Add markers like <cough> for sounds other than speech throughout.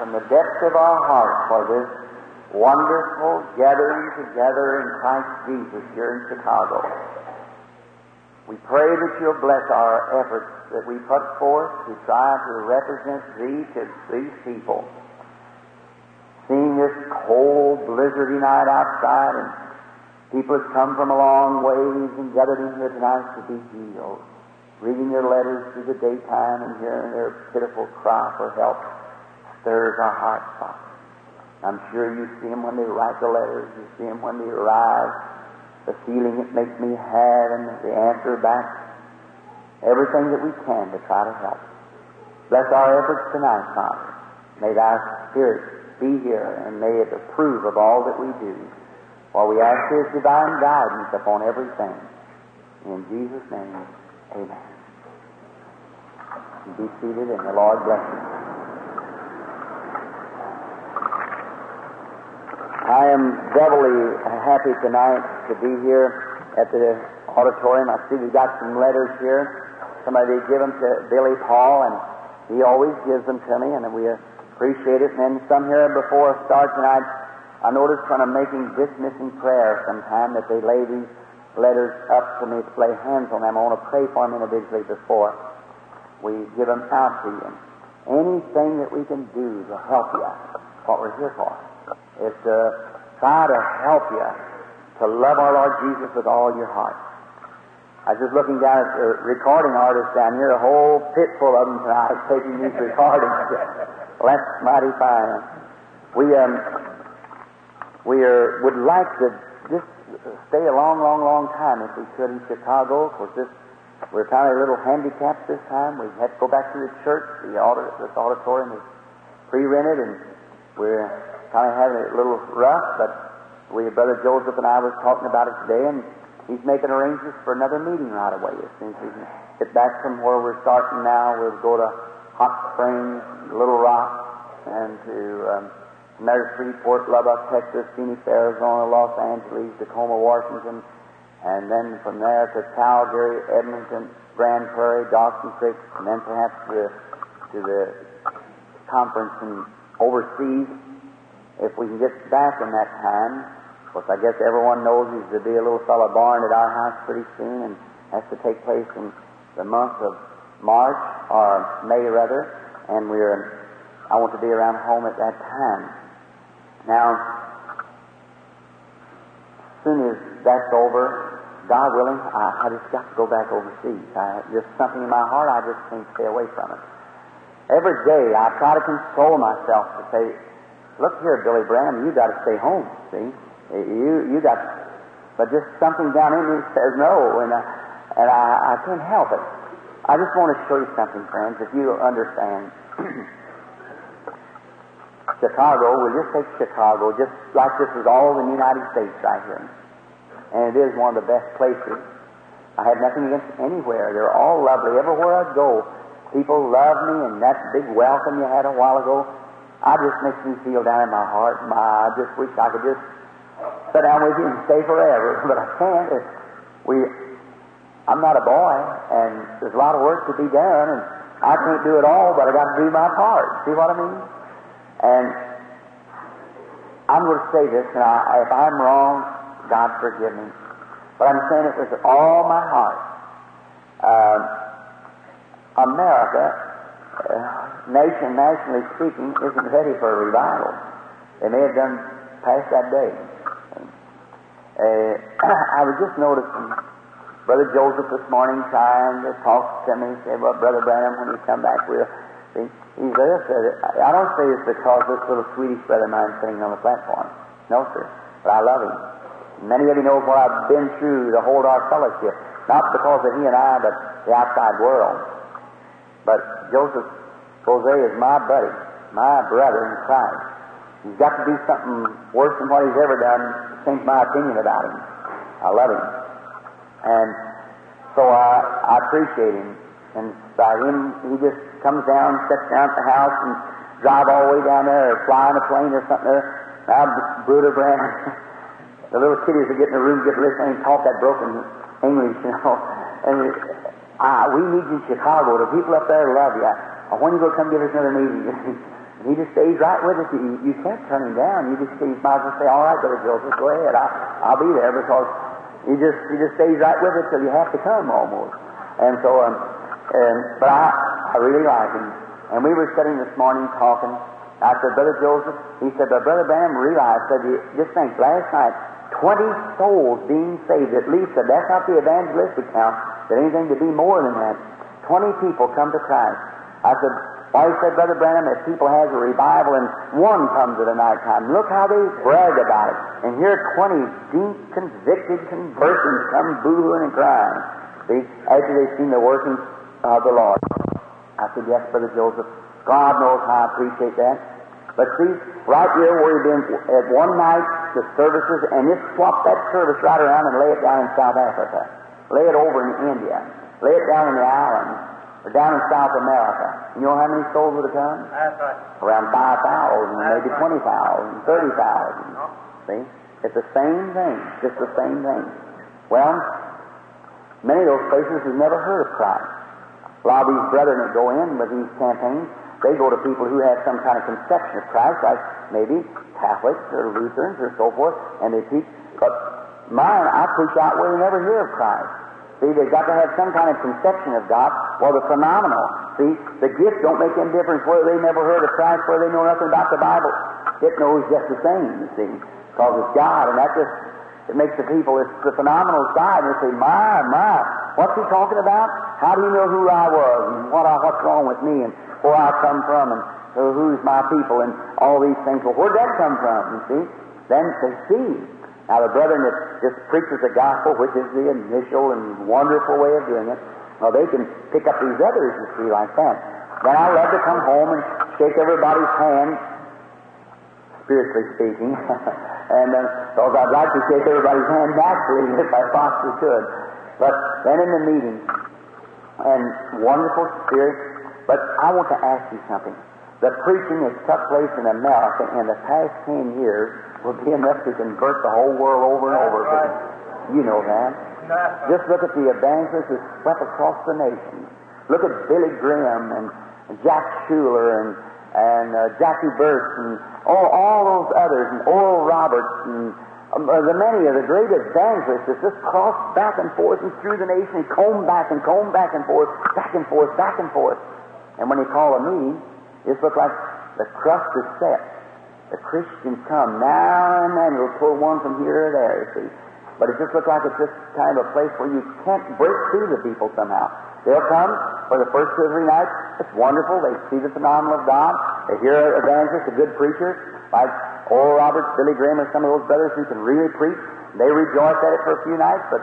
from the depths of our heart for this wonderful gathering together in Christ Jesus here in Chicago. We pray that you'll bless our efforts that we put forth to try to represent Thee to these people. Seeing this cold, blizzardy night outside, and people have come from a long ways and gathered in here tonight to be healed. Reading their letters through the daytime and hearing their pitiful cry for help stirs our hearts, Father. I'm sure you see them when they write the letters, you see them when they arrive, the feeling it makes me have, and the answer back. Everything that we can to try to help. Bless our efforts tonight, Father. May Thy Spirit be here, and may it approve of all that we do. While we ask His divine guidance upon everything. In Jesus' name, amen. Be seated, and the Lord bless you. I am doubly happy tonight to be here at the auditorium. I see we've got some letters here. Somebody gave them to Billy Paul, and he always gives them to me, and we appreciate it. And then some here before I start tonight, I noticed when I'm making dismissing prayer sometime that they lay these letters up to me to lay hands on them. I want to pray for them individually before we give them out to you. Anything that we can do to help you, what we're here for is to try to help you to love our Lord Jesus with all your heart. I was just looking down at the recording artists down here, a whole pit full of them tonight taking these <laughs> recordings. well, that's mighty fine. We um, we are, would like to just stay a long, long, long time if we could in Chicago. Of course, this we're kind of a little handicapped this time. We had to go back to the church. The audit, this auditorium is pre-rented, and we're kind of having it a little rough, but we, Brother Joseph and I was talking about it today, and he's making arrangements for another meeting right away. As soon as we get back from where we're starting now, we'll go to Hot Springs, Little Rock, and to um, Meadow Street, Fort Lubbock, Texas, Phoenix, Arizona, Los Angeles, Tacoma, Washington, and then from there to Calgary, Edmonton, Grande Prairie, Dawson Creek, and then perhaps to, to the conference in overseas if we can get back in that time, of course, I guess everyone knows he's to be a little fellow born at our house pretty soon, and has to take place in the month of March or May rather, and we're I want to be around home at that time. Now, as soon as that's over, God willing, I, I just got to go back overseas. I, just something in my heart, I just can't stay away from it. Every day, I try to console myself to say, Look here, Billy Branham, you got to stay home. See, you you got, but just something down in me says no, and I, and I, I can't help it. I just want to show you something, friends. If you understand, <clears throat> Chicago, we'll just take Chicago, just like this is all in the United States right here, and it is one of the best places. I have nothing against anywhere. They're all lovely. Everywhere I go, people love me, and that big welcome you had a while ago. I just makes me feel down in my heart. My, I just wish I could just sit down with you and stay forever, <laughs> but I can't. It's, we, I'm not a boy, and there's a lot of work to be done, and I can't do it all, but I got to do my part. See what I mean? And I'm going to say this, and I, if I'm wrong, God forgive me. But I'm saying it with all my heart. Uh, America uh, nation, nationally speaking, isn't ready for a revival. They may have done past that day. Uh, <clears throat> I was just noticing Brother Joseph this morning trying to talk to me, say, well, Brother Branham, when you come back, we'll see. There, said, I don't say this because this little Swedish brother of mine sitting on the platform. No, sir. But I love him. Many of you know what I've been through to hold our fellowship. Not because of he and I, but the outside world. But Joseph Boze is my buddy, my brother in Christ. He's got to do something worse than what he's ever done change my opinion about him. I love him. And so I, I appreciate him. And by him, he just comes down, sits down at the house, and drive all the way down there, or fly in a plane or something there. Now, Bruder Brand, <laughs> the little kiddies are getting in the room, get listening, and talk that broken English, you know. <laughs> And ah, we need you in Chicago. The people up there love you. Uh, when you to come give us another meeting? <laughs> and he just stays right with us. You, you can't turn him down. You just might as well say, all right, Brother Joseph, go ahead. I, I'll be there because he just he just stays right with us till you have to come almost. And so, um, and, but I, I really like him. And we were sitting this morning talking. I said, Brother Joseph, he said, but Brother Branham realized, said, just think, last night, 20 souls being saved, at least, said, that's not the evangelistic count, that anything to be more than that. 20 people come to Christ. I said, why, said, Brother Branham, if people has a revival and one comes at a night time, look how they brag about it. And here 20 deep, convicted conversions come boohooing and crying. See, after they've seen the working of the Lord. I said, yes, Brother Joseph, God knows how I appreciate that. But see, right here where you've been at one night, the services, and just swap that service right around and lay it down in South Africa. Lay it over in India. Lay it down in the islands. Or down in South America. You know how many souls would have come? That's right. Around 5,000, maybe right. 20,000, 30,000. See? It's the same thing. Just the same thing. Well, many of those places have never heard of Christ. A lot of these brethren that go in with these campaigns, they go to people who have some kind of conception of Christ, like maybe Catholics or Lutherans or so forth, and they teach. But mine, I preach out where they never hear of Christ. See, they've got to have some kind of conception of God. Well, the phenomenal. See, the gift don't make any difference whether they never heard of Christ, whether they know nothing about the Bible. It knows just the same, you see, because it's God, and that just it makes the people, it's the phenomenal side, and they say, my, my, what's he talking about? How do you know who I was, and what I, what's wrong with me, and where I come from, and uh, who's my people, and all these things. Well, where'd that come from, you see? Then they see. Now, the brethren that just preaches the gospel, which is the initial and wonderful way of doing it, well, they can pick up these others, you see, like that. Then I love to come home and shake everybody's hand, spiritually speaking. <laughs> and uh, because I'd like to shake everybody's hand naturally <laughs> if I possibly could. But then in the meeting, and wonderful spirit. But I want to ask you something. The preaching that's took place in America in the past ten years will be enough to convert the whole world over and over. right. You know that. Just look at the evangelists that swept across the nation. Look at Billy Graham and Jack Shuler and and uh, Jackie Burst and all, all those others and Oral Roberts and um, uh, the many of the great evangelists that just crossed back and forth and through the nation and combed back and combed back and forth, back and forth, back and forth. And when he called a meeting, it looked like the crust is set. The Christians come now and then. It'll pull one from here or there, you see. But it just looked like it's just kind of a place where you can't break through the people somehow. They'll come for the first two or three nights. It's wonderful. They see the phenomenon of God. They hear an evangelist, a good preacher, like Oral Roberts, Billy Graham, or some of those brothers who can really preach. They rejoice at it for a few nights, but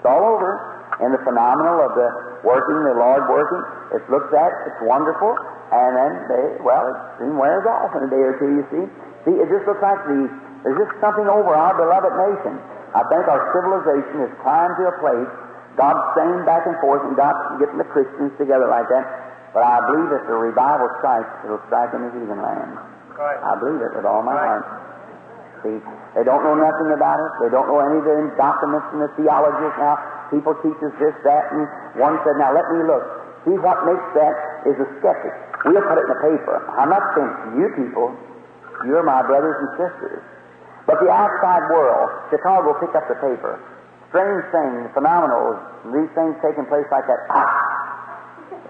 it's all over. And the phenomenal of the working, the Lord working, it's looked at, it's wonderful, and then they, well, it soon wears off in a day or two, you see. See, it just looks like the, there's just something over our beloved nation. I think our civilization has climbed to a place, God's saying back and forth, and God's getting the Christians together like that. But I believe if the revival strikes, it'll strike in the heathen land. Right. I believe it with all my Right. heart. See, they don't know nothing about it. They don't know any of the documents and the theologies now. People teach us this, that, and one said, now let me look. See what makes that is a skeptic. We'll put it in the paper. I'm not saying to you people, you're my brothers and sisters. But the outside world, Chicago picked up the paper. Strange things, phenomenal, these things taking place like that. Ah!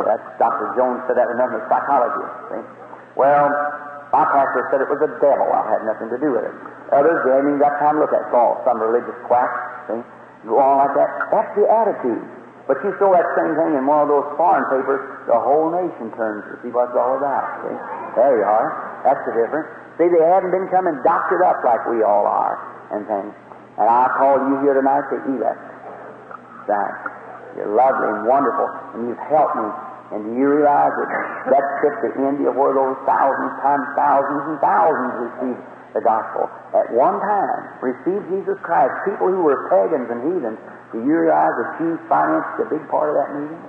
That's Dr. Jones said that but psychology. See? Well, my pastor said it was the devil. I had nothing to do with it. Others, they haven't even got time to look at all some religious quack. See? Go on like that. That's the attitude. But you throw that same thing in one of those foreign papers, the whole nation turns to see what it's all about. See? There you are. That's the difference. See, they haven't been coming doctored up like we all are and things. And I call you here tonight to elect. That. You're lovely and wonderful, and you've helped me. And do you realize that that trip to India where those thousands times thousands and thousands received the gospel at one time, received Jesus Christ, people who were pagans and heathens, do you realize that you financed a big part of that meeting?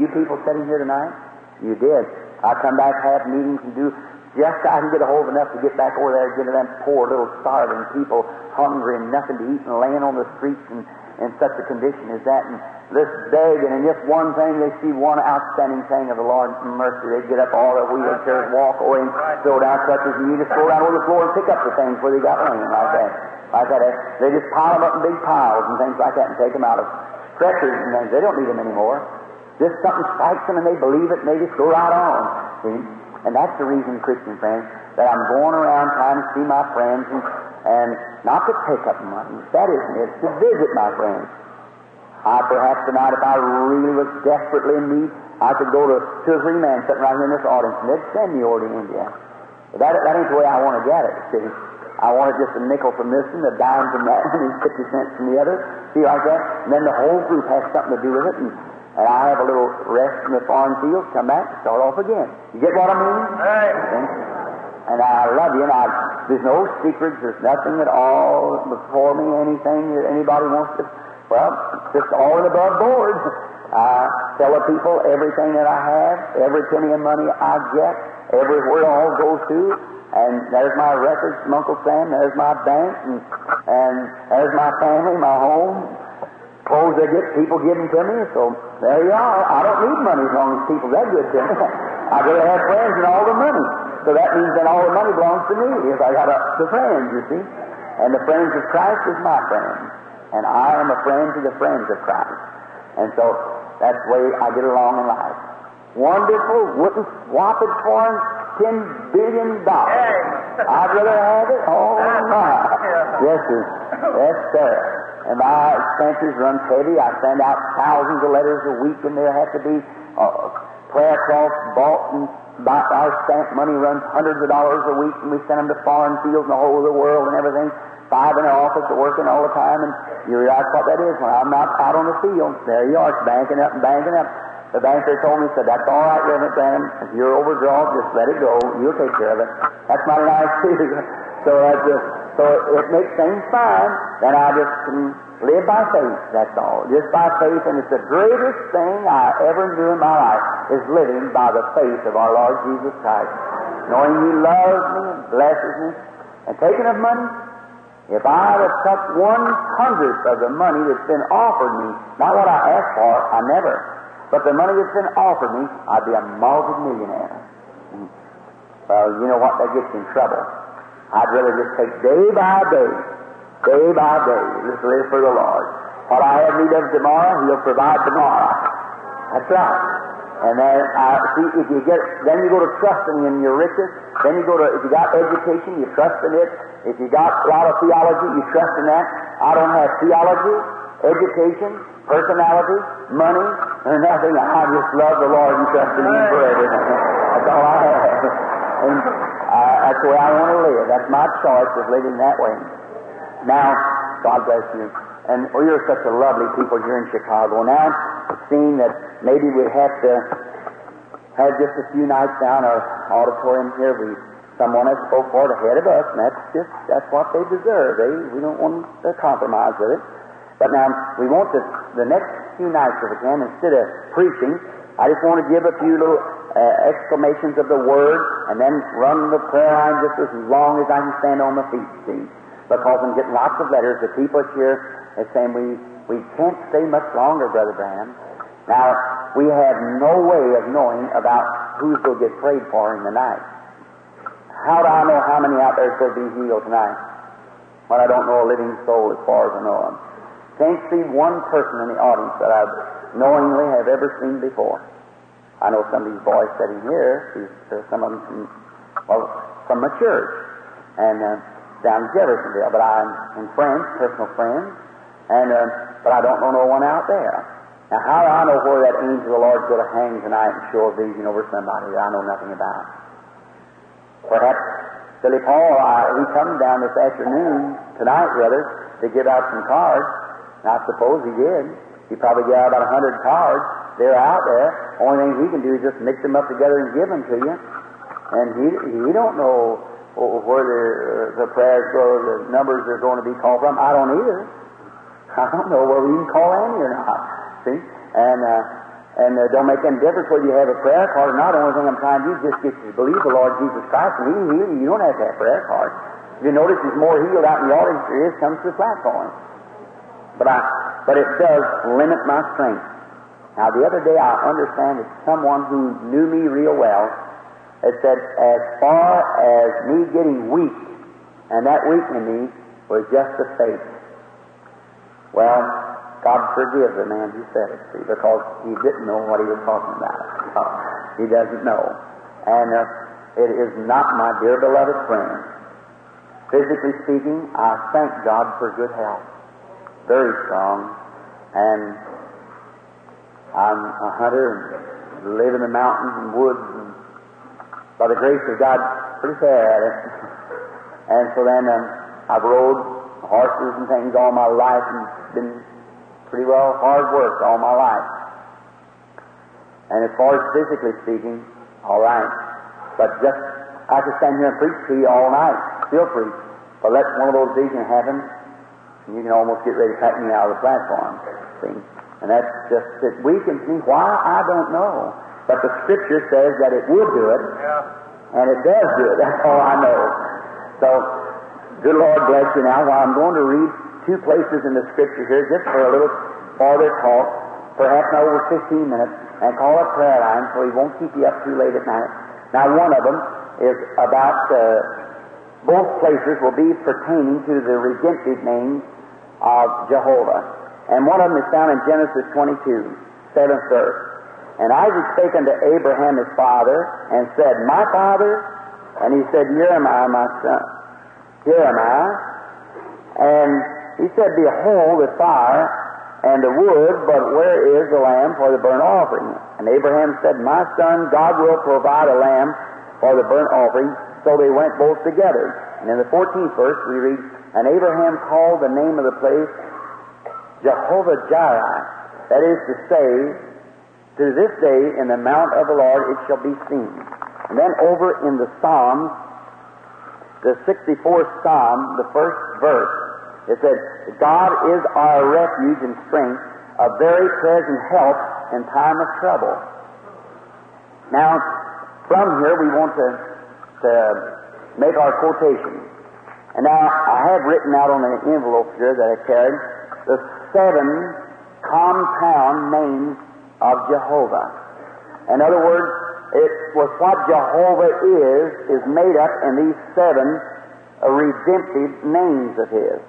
You people sitting here tonight? You did. I come back, to have meetings, and do just I can get a hold of enough to get back over there and get to them poor little starving people, hungry and nothing to eat and laying on the streets and, in such a condition as that. And this begging and just one thing, they see one outstanding thing of the Lord's mercy. They get up all their wheelchairs, walk away, and throw down crutches, and you just go down over the floor and pick up the things where they got laying like that. Like that. Eh? They just pile them up in big piles and things like that and take them out of stretchers and things. They don't need them anymore. Just something strikes them and they believe it and they just go right on. See? And that's the reason, Christian friends, that I'm going around trying to see my friends and, and not to take up money. That isn't it. It's to visit my friends. I perhaps tonight, if I really was desperately in need, I could go to two or three men sitting right here in this audience and they'd send me over to India. But that, that ain't the way I want to get it, see. I wanted just a nickel from this one, a dime from that <laughs> and 50 cents from the other. See, like that? And then the whole group has something to do with it, and, and I have a little rest in the foreign fields, come back, start off again. You get what I mean? Right. And I love you, and I, there's no secrets, there's nothing at all before me, anything that anybody wants to, well, just all and above board. I tell the people everything that I have, every penny of money I get, everywhere all goes to, and there's my records from Uncle Sam, there's my bank, and, and there's my family, my home, clothes I get, people them to me, so there you are. I don't need money as long as people that good to me. <laughs> I'd rather have friends than all the money. So that means that all the money belongs to me if I got a, the friends, you see. And the friends of Christ is my friend. And I am a friend to the friends of Christ. And so that's the way I get along in life. Wonderful, wouldn't swap it for ten billion dollars. I'd rather have it. Oh <laughs> my. Yes, sir. Yes, sir. And my expenses run heavy. I send out thousands of letters a week, and there have to be uh, prayer cloths bought and by our stamp money runs hundreds of dollars a week, and we send them to foreign fields in the whole of the world and everything. Five in the office working all the time, and you realize what that is. When I'm out, out on the field, there you are, banking up and banking up. The banker told me, said, that's all right, Reverend Branham. If you're overdrawn, just let it go. You'll take care of it. That's mighty <laughs> nice, too. so that's just, so it makes things fine. Then I just can live by faith, that's all. Just by faith, and it's the greatest thing I ever knew in my life is living by the faith of our Lord Jesus Christ. Knowing He loves me and blesses me. And taking of money, if I had took one hundredth of the money that's been offered me, not what I asked for, I never, but the money that's been offered me, I'd be a multi-millionaire. Hmm. Well, you know what? That gets you in trouble. I'd rather just take day by day, day by day, just live for the Lord. What I have need of tomorrow, He'll provide tomorrow. That's right. And then, uh, see, if you get, then you go to trusting in your riches. Then you go to, if you got education, you trust in it. If you got a lot of theology, you trust in that. I don't have theology, education, personality, money, or nothing. I just love the Lord and trust in Him for everything. <laughs> That's all I have. And that's the way I want to live. That's my choice of living that way. Now, God bless you. And oh, you're such a lovely people here in Chicago. Now, seeing that maybe we'd have to have just a few nights down our auditorium here, we someone has to go forward ahead of us, and that's just that's what they deserve. They we don't want to compromise with it. But now we want to the next few nights if we can, instead of preaching, I just want to give a few little uh, exclamations of the word, and then run the prayer line just as long as I can stand on my feet. See, because I'm getting lots of letters. The people here is saying we we can't stay much longer, Brother Branham. Now we have no way of knowing about who's going to get prayed for in the night. How do I know how many out there is going to be healed tonight? When I don't know a living soul as far as I know of. Can't see one person in the audience that I knowingly have ever seen before. I know some of these boys sitting here, there's some of them from, well, from my church, and uh, down in Jeffersonville, but I'm in friends, personal friends, and uh, but I don't know no one out there. Now, how do I know where that angel of the Lord's going to hang tonight and show a vision over somebody that I know nothing about? Perhaps Billy Paul, I, he come down this afternoon, tonight rather, to give out some cards. And I suppose he did. He probably out about a hundred cards. They're out there. Only thing he can do is just mix them up together and give them to you. And he he don't know where the, the prayers go, the numbers are going to be called from. I don't either. <laughs> I don't know whether we can call any or not. <laughs> See? And uh, and uh, don't make any difference whether you have a prayer card or not. The only thing I'm trying to do is just get you to believe the Lord Jesus Christ and He can heal you. You don't have to have a prayer card. You notice, there's more healed out in the audience than there is comes to the platform. But I, but it does limit my strength. Now, the other day I understand that someone who knew me real well had said, as far as me getting weak, and that weakening me was just the faith. Well, God forgive the man who said it, see, because he didn't know what he was talking about. he doesn't know. And uh, it is not my dear beloved friend. Physically speaking, I thank God for good health. Very strong. And I'm a hunter and live in the mountains and woods and by the grace of God, pretty fair at it. <laughs> and so then um, I've rode horses and things all my life and been pretty well hard work all my life. And as far as physically speaking, all right. But just, I could stand here and preach to you all night, still preach. But let one of those visions happen, you can almost get ready to pack me out of the platform. See? And that's just, it weakens me. Why? I don't know. But the Scripture says that it would do it, Yeah. and it does do it. <laughs> That's all I know. So, good Lord bless you now. While I'm going to read two places in the Scripture here, just for a little farther talk, perhaps not over 15 minutes, and call a prayer line so he won't keep you up too late at night. Now, one of them is about, uh, both places will be pertaining to the redemptive name of Jehovah. And one of them is found in Genesis 22, 7th verse. And Isaac spake unto Abraham his father, and said, My father? And he said, Here am I, my son. Here am I. And he said, Behold the fire and the wood, but where is the lamb for the burnt offering? And Abraham said, My son, God will provide a lamb for the burnt offering. So they went both together. And in the 14th verse we read, And Abraham called the name of the place Jehovah Jireh. That is to say, to this day in the mount of the Lord it shall be seen. And then over in the Psalms, the 64th Psalm, the first verse, it says, God is our refuge and strength, a very present help in time of trouble. Now, from here we want to, to make our quotation. And now I have written out on the envelope here that I carried the seven compound names of Jehovah. In other words, it was what Jehovah is, is made up in these seven redemptive names of His.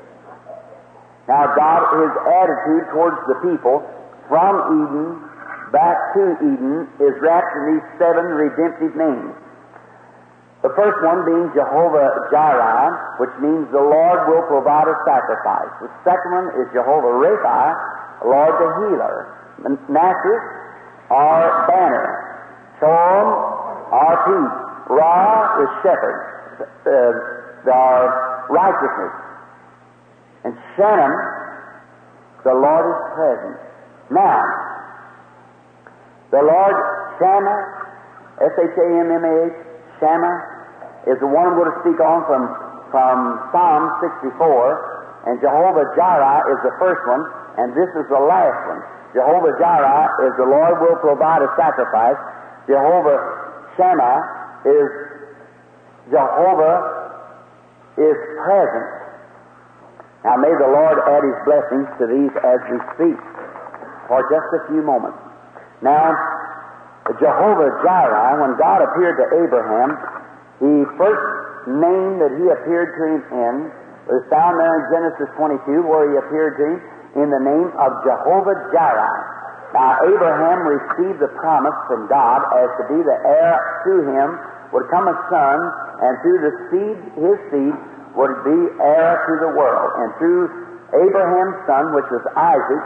Now, God, His attitude towards the people from Eden back to Eden is wrapped in these seven redemptive names. The first one being Jehovah Jireh, which means the Lord will provide a sacrifice. The second one is Jehovah Rapha, Lord the healer. Nissi, our banner. Shalom, our peace. Ra is shepherd, uh, our righteousness. And Shammah, the Lord is present. Now, the Lord Shammah, S-H-A-M-M-A-H, Shammah, is the one I'm going to speak on from, from Psalm 64, and Jehovah Jireh is the first one, and this is the last one. Jehovah Jireh is the Lord will provide a sacrifice. Jehovah Shammah is Jehovah is present. Now may the Lord add His blessings to these as we speak for just a few moments. Now, Jehovah Jireh, when God appeared to Abraham, the first name that He appeared to him in was found there in Genesis 22, where He appeared to him in the name of Jehovah Jireh. Now, Abraham received the promise from God as to be the heir to him would come a son, and through the seed, his seed, would be heir to the world. And through Abraham's son, which was Isaac,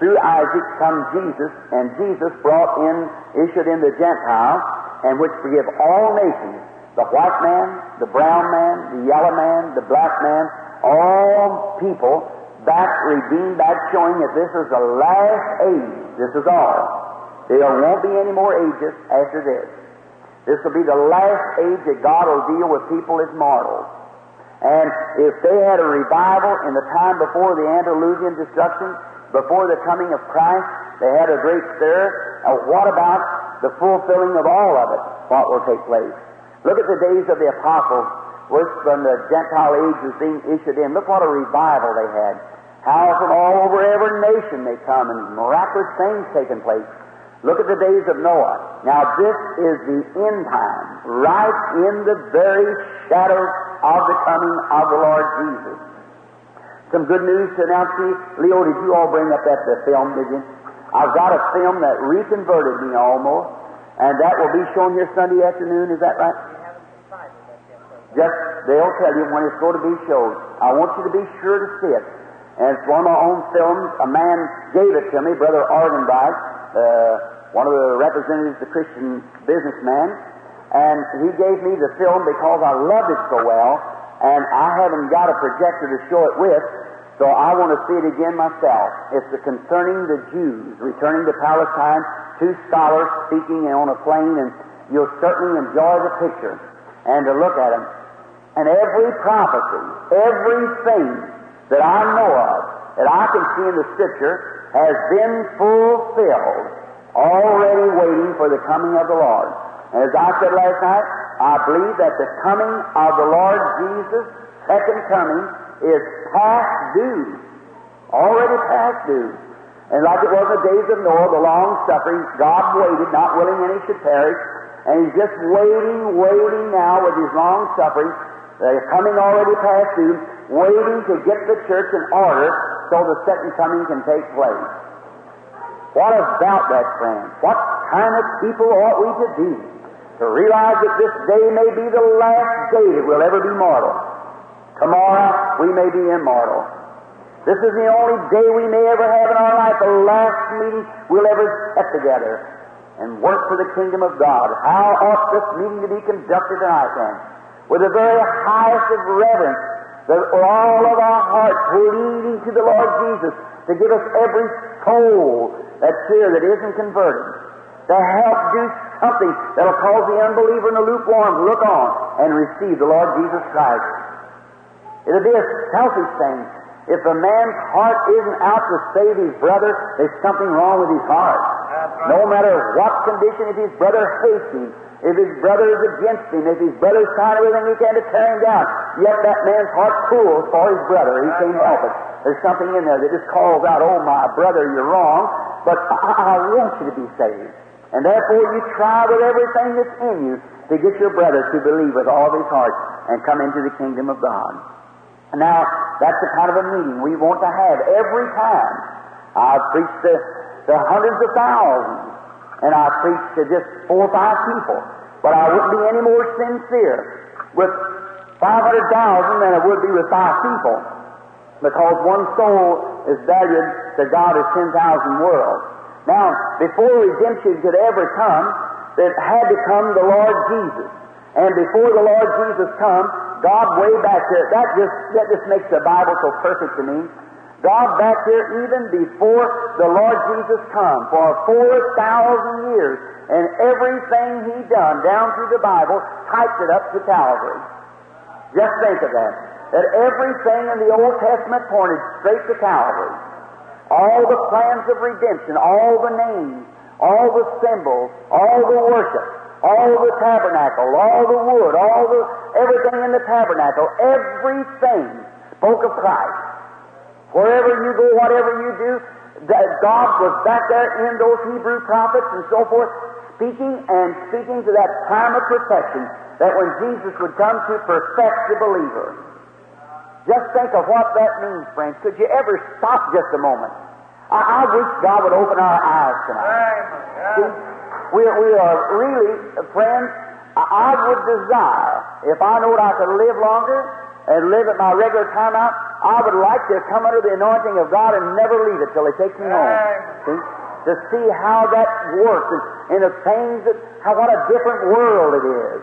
through Isaac come Jesus, and Jesus brought in, issued in the Gentiles, and which forgive all nations, the white man, the brown man, the yellow man, the black man, all people, back redeemed, back showing that this is the last age. This is all. There won't be any more ages after this. This will be the last age that God will deal with people as mortals. And if they had a revival in the time before the antediluvian destruction, before the coming of Christ, they had a great stir. Now, what about the fulfilling of all of it? What will take place? Look at the days of the apostles, which when the Gentile age was being issued in. Look what a revival they had. How from all over every nation they come and miraculous things taking place. Look at the days of Noah. Now this is the end time, right in the very shadow of the coming of the Lord Jesus. Some good news to announce to you. Leo, did you all bring up that film, did you? I've got a film that reconverted me almost, and that will be shown here Sunday afternoon. Is that right? Just they'll tell you when it's going to be shown. I want you to be sure to see it. And it's one of my own films. A man gave it to me, Brother Arganbright, uh, one of the representatives the Christian businessman, and he gave me the film because I loved it so well, and I haven't got a projector to show it with, so I want to see it again myself. It's the concerning the Jews returning to Palestine. Two scholars speaking on a plane, and you'll certainly enjoy the picture and to look at them. And every prophecy, everything that I know of that I can see in the Scripture has been fulfilled, already waiting for the coming of the Lord. And as I said last night, I believe that the coming of the Lord Jesus, second coming, is past due. Already past due. And like it was in the days of Noah, the long suffering, God waited, not willing any should perish, and He's just waiting, waiting now with His long suffering, the coming already past due, waiting to get the church in order so the second coming can take place. What about that, friend? What kind of people ought we to be? To realize that this day may be the last day that we'll ever be mortal. Tomorrow we may be immortal. This is the only day we may ever have in our life, the last meeting we'll ever get together and work for the kingdom of God. How ought this meeting to be conducted tonight then? With the very highest of reverence, that all of our hearts leading to the Lord Jesus to give us every soul that's here that isn't converted, to help do something that'll cause the unbeliever and the lukewarm to look on and receive the Lord Jesus Christ. It'll be a selfish thing. If a man's heart isn't out to save his brother, there's something wrong with his heart. No matter what condition, if his brother hates him, if his brother is against him, if his brother's trying everything he can to tear him down, yet that man's heart pulls for his brother. He can't help it. There's something in there that just calls out, Oh, my brother, you're wrong, but I, I want you to be saved. And therefore you try with everything that's in you to get your brother to believe with all his heart and come into the kingdom of God. Now, that's the kind of a meeting we want to have every time. I've preached to, to hundreds of thousands, and I preached to just four or five people, but I wouldn't be any more sincere with 500,000 than I would be with five people, because one soul is valued to God as 10,000 worlds. Now, before redemption could ever come, it had to come the Lord Jesus. And before the Lord Jesus come, God way back there, that just, that just makes the Bible so perfect to me. God back there even before the Lord Jesus come for 4,000 years and everything He done down through the Bible typed it up to Calvary. Just think of that. That everything in the Old Testament pointed straight to Calvary. All the plans of redemption, all the names, all the symbols, all the worship, all the tabernacle, all the wood, all the everything in the tabernacle, everything spoke of Christ. Wherever you go, whatever you do, that God was back there in those Hebrew prophets and so forth, speaking and speaking to that time of perfection, that when Jesus would come to perfect the believer. Just think of what that means, friends. Could you ever stop just a moment? I, I wish God would open our eyes tonight. See, we, we are really, uh, friends, I, I would desire, if I knowed I could live longer and live at my regular time out, I would like to come under the anointing of God and never leave it till He takes me home. See? To see how that works and, and the things that, how, what a different world it is.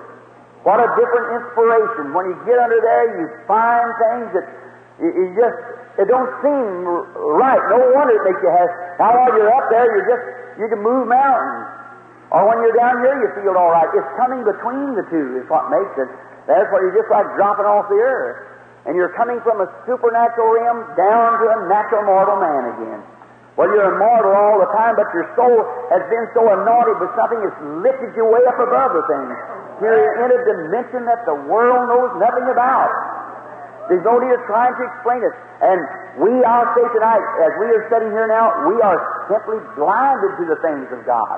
What a different inspiration. When you get under there, you find things that you, you just, it don't seem right. No wonder it makes you have, now while you're up there, you're just, you can move mountains. Or when you're down here, you feel all right. It's coming between the two is what makes it. That's where you're just like dropping off the earth. And you're coming from a supernatural realm down to a natural mortal man again. Well, you're immortal all the time, but your soul has been so anointed with something that's lifted you way up above the things. You're in a dimension that the world knows nothing about. There's no need of trying to explain it. And we, I'll say tonight, as we are sitting here now, we are simply blinded to the things of God.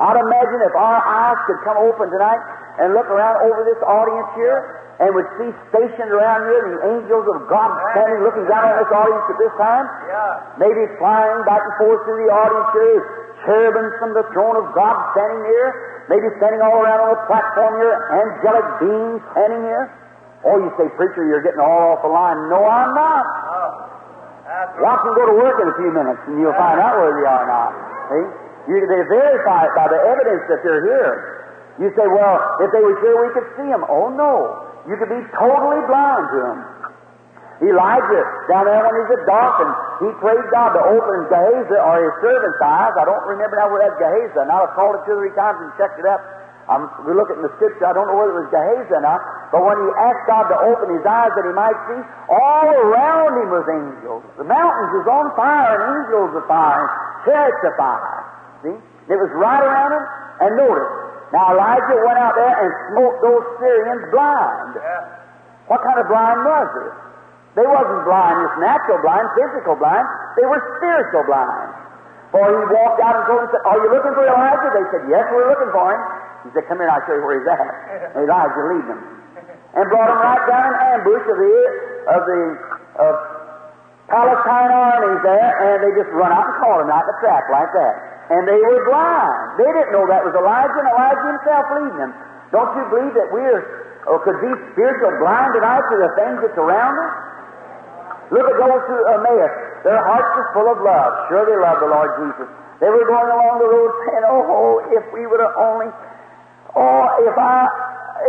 I'd imagine if our eyes could come open tonight and look around over this audience here and would see stationed around here the angels of God standing looking down on this audience at this time, Yeah. maybe flying back and forth through the audience here, cherubims from the throne of God standing here, maybe standing all around on the platform here, angelic beings standing here. Oh, you say, preacher, you're getting all off the line. No, I'm not. Oh. Watch them go to work in a few minutes, and you'll find out whether they are or not. See? You, they verify it by the evidence that they're here. You say, well, if they were here, we could see them. Oh, no. You could be totally blind to them. Elijah, down there when he's at Dothan, he prayed God to open Gehazi, or his servant's eyes. I don't remember now where that's Gehazi. Now I've called it two or three times and checked it up. I'm, we look at the scripture, I don't know whether it was Gehazi or not, but when he asked God to open his eyes that he might see, all around him was angels. The mountains was on fire, and angels of fire, and chariots of fire. See? It was right around him, and notice, now Elijah went out there and smote those Syrians blind. Yeah. What kind of blind was it? They wasn't blind, just natural blind, physical blind. They were spiritual blind. For he walked out and told them, said, Are you looking for Elijah? They said, Yes, we're looking for him. He said, Come here and I'll show you where he's at. And <laughs> Elijah lead them. And brought them right down in ambush of the of the of Palestine armies there, and they just run out and caught him out in the trap like that. And they were blind. They didn't know that was Elijah, and Elijah himself leading them. Don't you believe that we're or could be spiritual blind tonight to the things that surround us? Look at those who Emmaus. Their hearts are full of love. Sure, they love the Lord Jesus. They were going along the road saying, "Oh, if we would have only, oh, if I,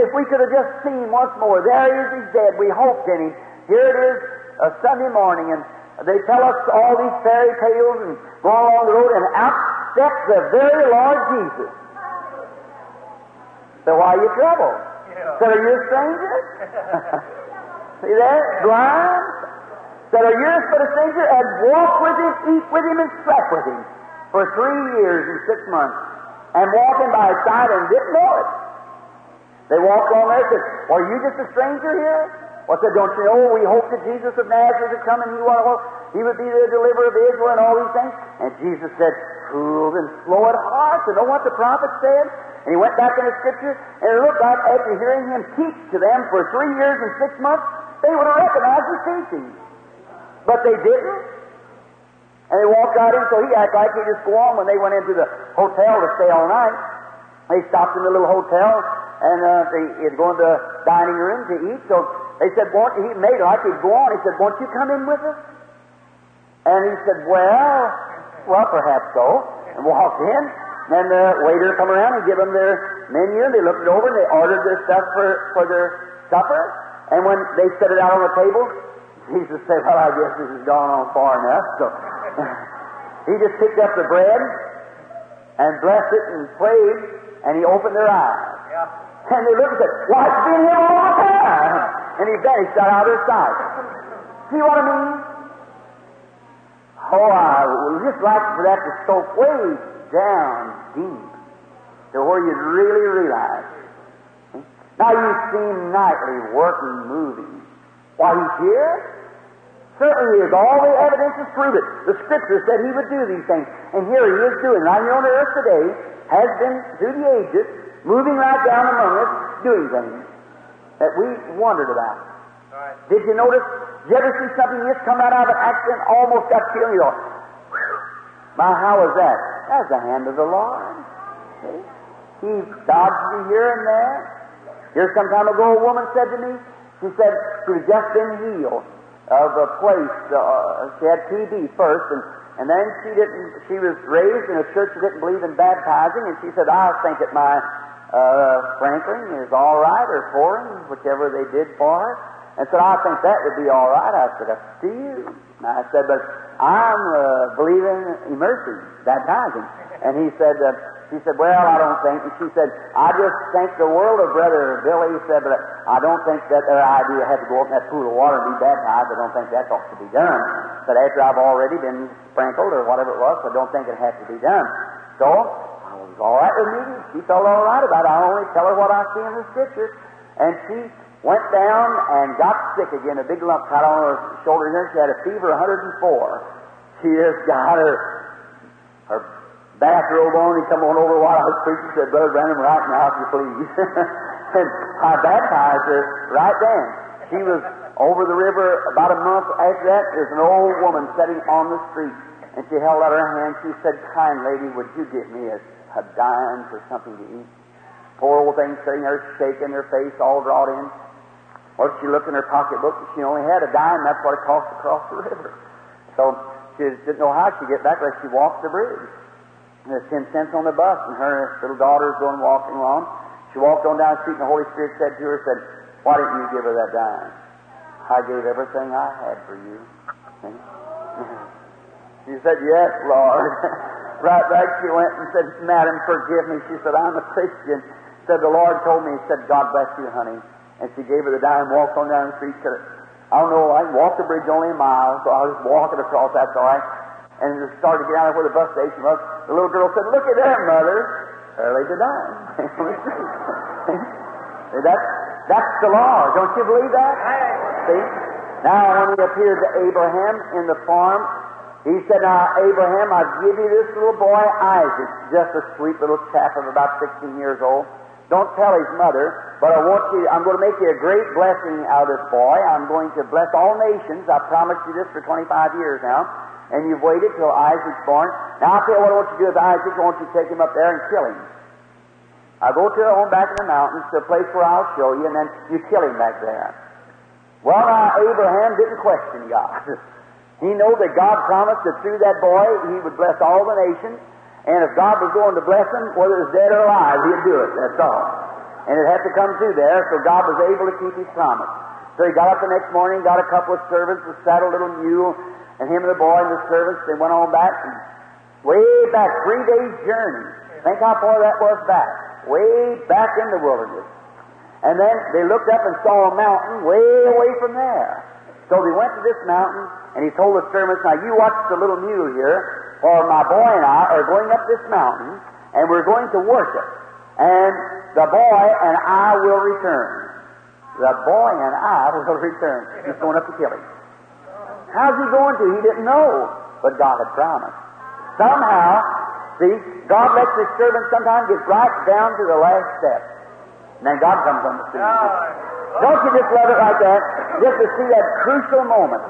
if we could have just seen once more. There he is, he's dead. We hoped in him. Here it is, a Sunday morning, and they tell us all these fairy tales and go along the road, and out steps the very Lord Jesus. So why are you troubled? Yeah. Said, are you a stranger? <laughs> See that? Blind? Said, are you but a stranger? And walk with him, eat with him, and slept with him for three years and six months. And walking by his side and didn't know it. They walked on there and said, Are you just a stranger here? Well, I said, Don't you know we hope that Jesus of Nazareth would come and he, would, he would be the deliverer of Israel and all these things? And Jesus said, Fools and slow at heart to know what the prophet said? And he went back in the scripture, and it looked like after hearing him teach to them for three years and six months, they would have recognized his teaching. But they didn't. And they walked out in, so he acted like he'd just go on when they went into the hotel to stay all night. They stopped in the little hotel, and uh, they had gone to the dining room to eat. So they said, won't, he made like he'd go on. He said, won't you come in with us? And he said, well, well, perhaps so. And walked in. And the waiter come around and give them their menu, and they looked it over, and they ordered their stuff for, for their supper. And when they set it out on the table, Jesus said, well, I guess this has gone on far enough. So <laughs> he just picked up the bread and blessed it and prayed, and he opened their eyes. Yeah. And they looked and said, Why, it's been here all the time. And he vanished out of their sight. See what I mean? Oh, I would just like for that to soak way down deep to where you'd really realize. Now you see nightly working, moving. Why, he's here. Certainly is. All the evidences prove it. The Scripture said he would do these things. And here he is doing. Right here on the earth today, has been through the ages, moving right down among us, doing things that we wondered about. Right. Did you notice? Did you ever see something just come out of an accident, almost got killed, you go, "Whew, my, how was that? That's the hand of the Lord. See? He dodged me here and there. Here some time ago, a woman said to me, she said she had just been healed of a place. Uh, she had TB first, and, and then she didn't. She was raised in a church that didn't believe in baptizing, and she said, "I think that my uh, sprinkling is all right or pouring, whichever they did for her." And said, "I think that would be all right." I said, "Up to you." And I said, "But I'm uh, believing in immersion, baptizing." And he said. Uh, she said, Well, I don't think. And she said, I just think the world of Brother Billy. Said, But I don't think that their idea had to go up in that pool of water and be baptized. I don't think that's ought to be done. But after I've already been sprinkled or whatever it was, I don't think it had to be done. So, was all right with me. She felt all right about it. I only tell her what I see in the Scriptures. And she went down and got sick again. A big lump cut on her shoulder here. She had a fever 104. She just got her her bathrobe on. He come on over while I was preaching. Said, Brother Branham, right now, if you please. <laughs> and I baptized her right then. She was over the river about a month after that. There's an old woman sitting on the street, and she held out her hand. She said, "Kind lady, would you get me a, a dime for something to eat?" Poor old thing sitting there shaking, her face all wrought in. Well, she looked in her pocketbook, and she only had a dime. That's what it cost to cross the river. So she didn't know how she'd get back unless she walked the bridge. And there's ten cents on the bus, and her little daughter's going walking along. She walked on down the street, and the Holy Spirit said to her, said, Why didn't you give her that dime? I gave everything I had for you. <laughs> She said, Yes, Lord. <laughs> right back she went and said, Madam, forgive me. She said, I'm a Christian. Said, The Lord told me, He said, God bless you, honey. And she gave her the dime, walked on down the street, said, I don't know, I walked the bridge only a mile, so I was walking across, that's all right. And just started to get out of where the bus station was. The little girl said, Look at that, mother. There laid the dime. <laughs> that's, that's the law. Don't you believe that? See? Now, when he appeared to Abraham in the farm, he said, Now, Abraham, I've given you this little boy, Isaac, just a sweet little chap of about 16 years old. Don't tell his mother, but I want you, I'm going to make you a great blessing out of this boy. I'm going to bless all nations. I promised you this for 25 years now. And you've waited till Isaac's born. Now, I'll tell you what I want you to do with Isaac. I want you to take him up there and kill him. I'll go to the home back in the mountains to a place where I'll show you, and then you kill him back there. Well, now, Abraham didn't question God. <laughs> he knew that God promised that through that boy he would bless all the nations. And if God was going to bless him, whether it was dead or alive, he'd do it. That's all. And it had to come through there, so God was able to keep his promise. So he got up the next morning, got a couple of servants, a saddle little mule, and him and the boy and the servants, they went on back, and way back, three days' journey. Think how far that was back. Way back in the wilderness. And then they looked up and saw a mountain way away from there. So they went to this mountain, and he told the servants, Now you watch the little mule here, for my boy and I are going up this mountain, and we're going to worship. And the boy and I will return. The boy and I will <laughs> return. He's going up to kill him. How's he going to? He didn't know, but God had promised. Somehow, see, God lets his servant sometimes get right down to the last step. And then God comes on the scene. Don't you just love it like that? Just to see that crucial moment.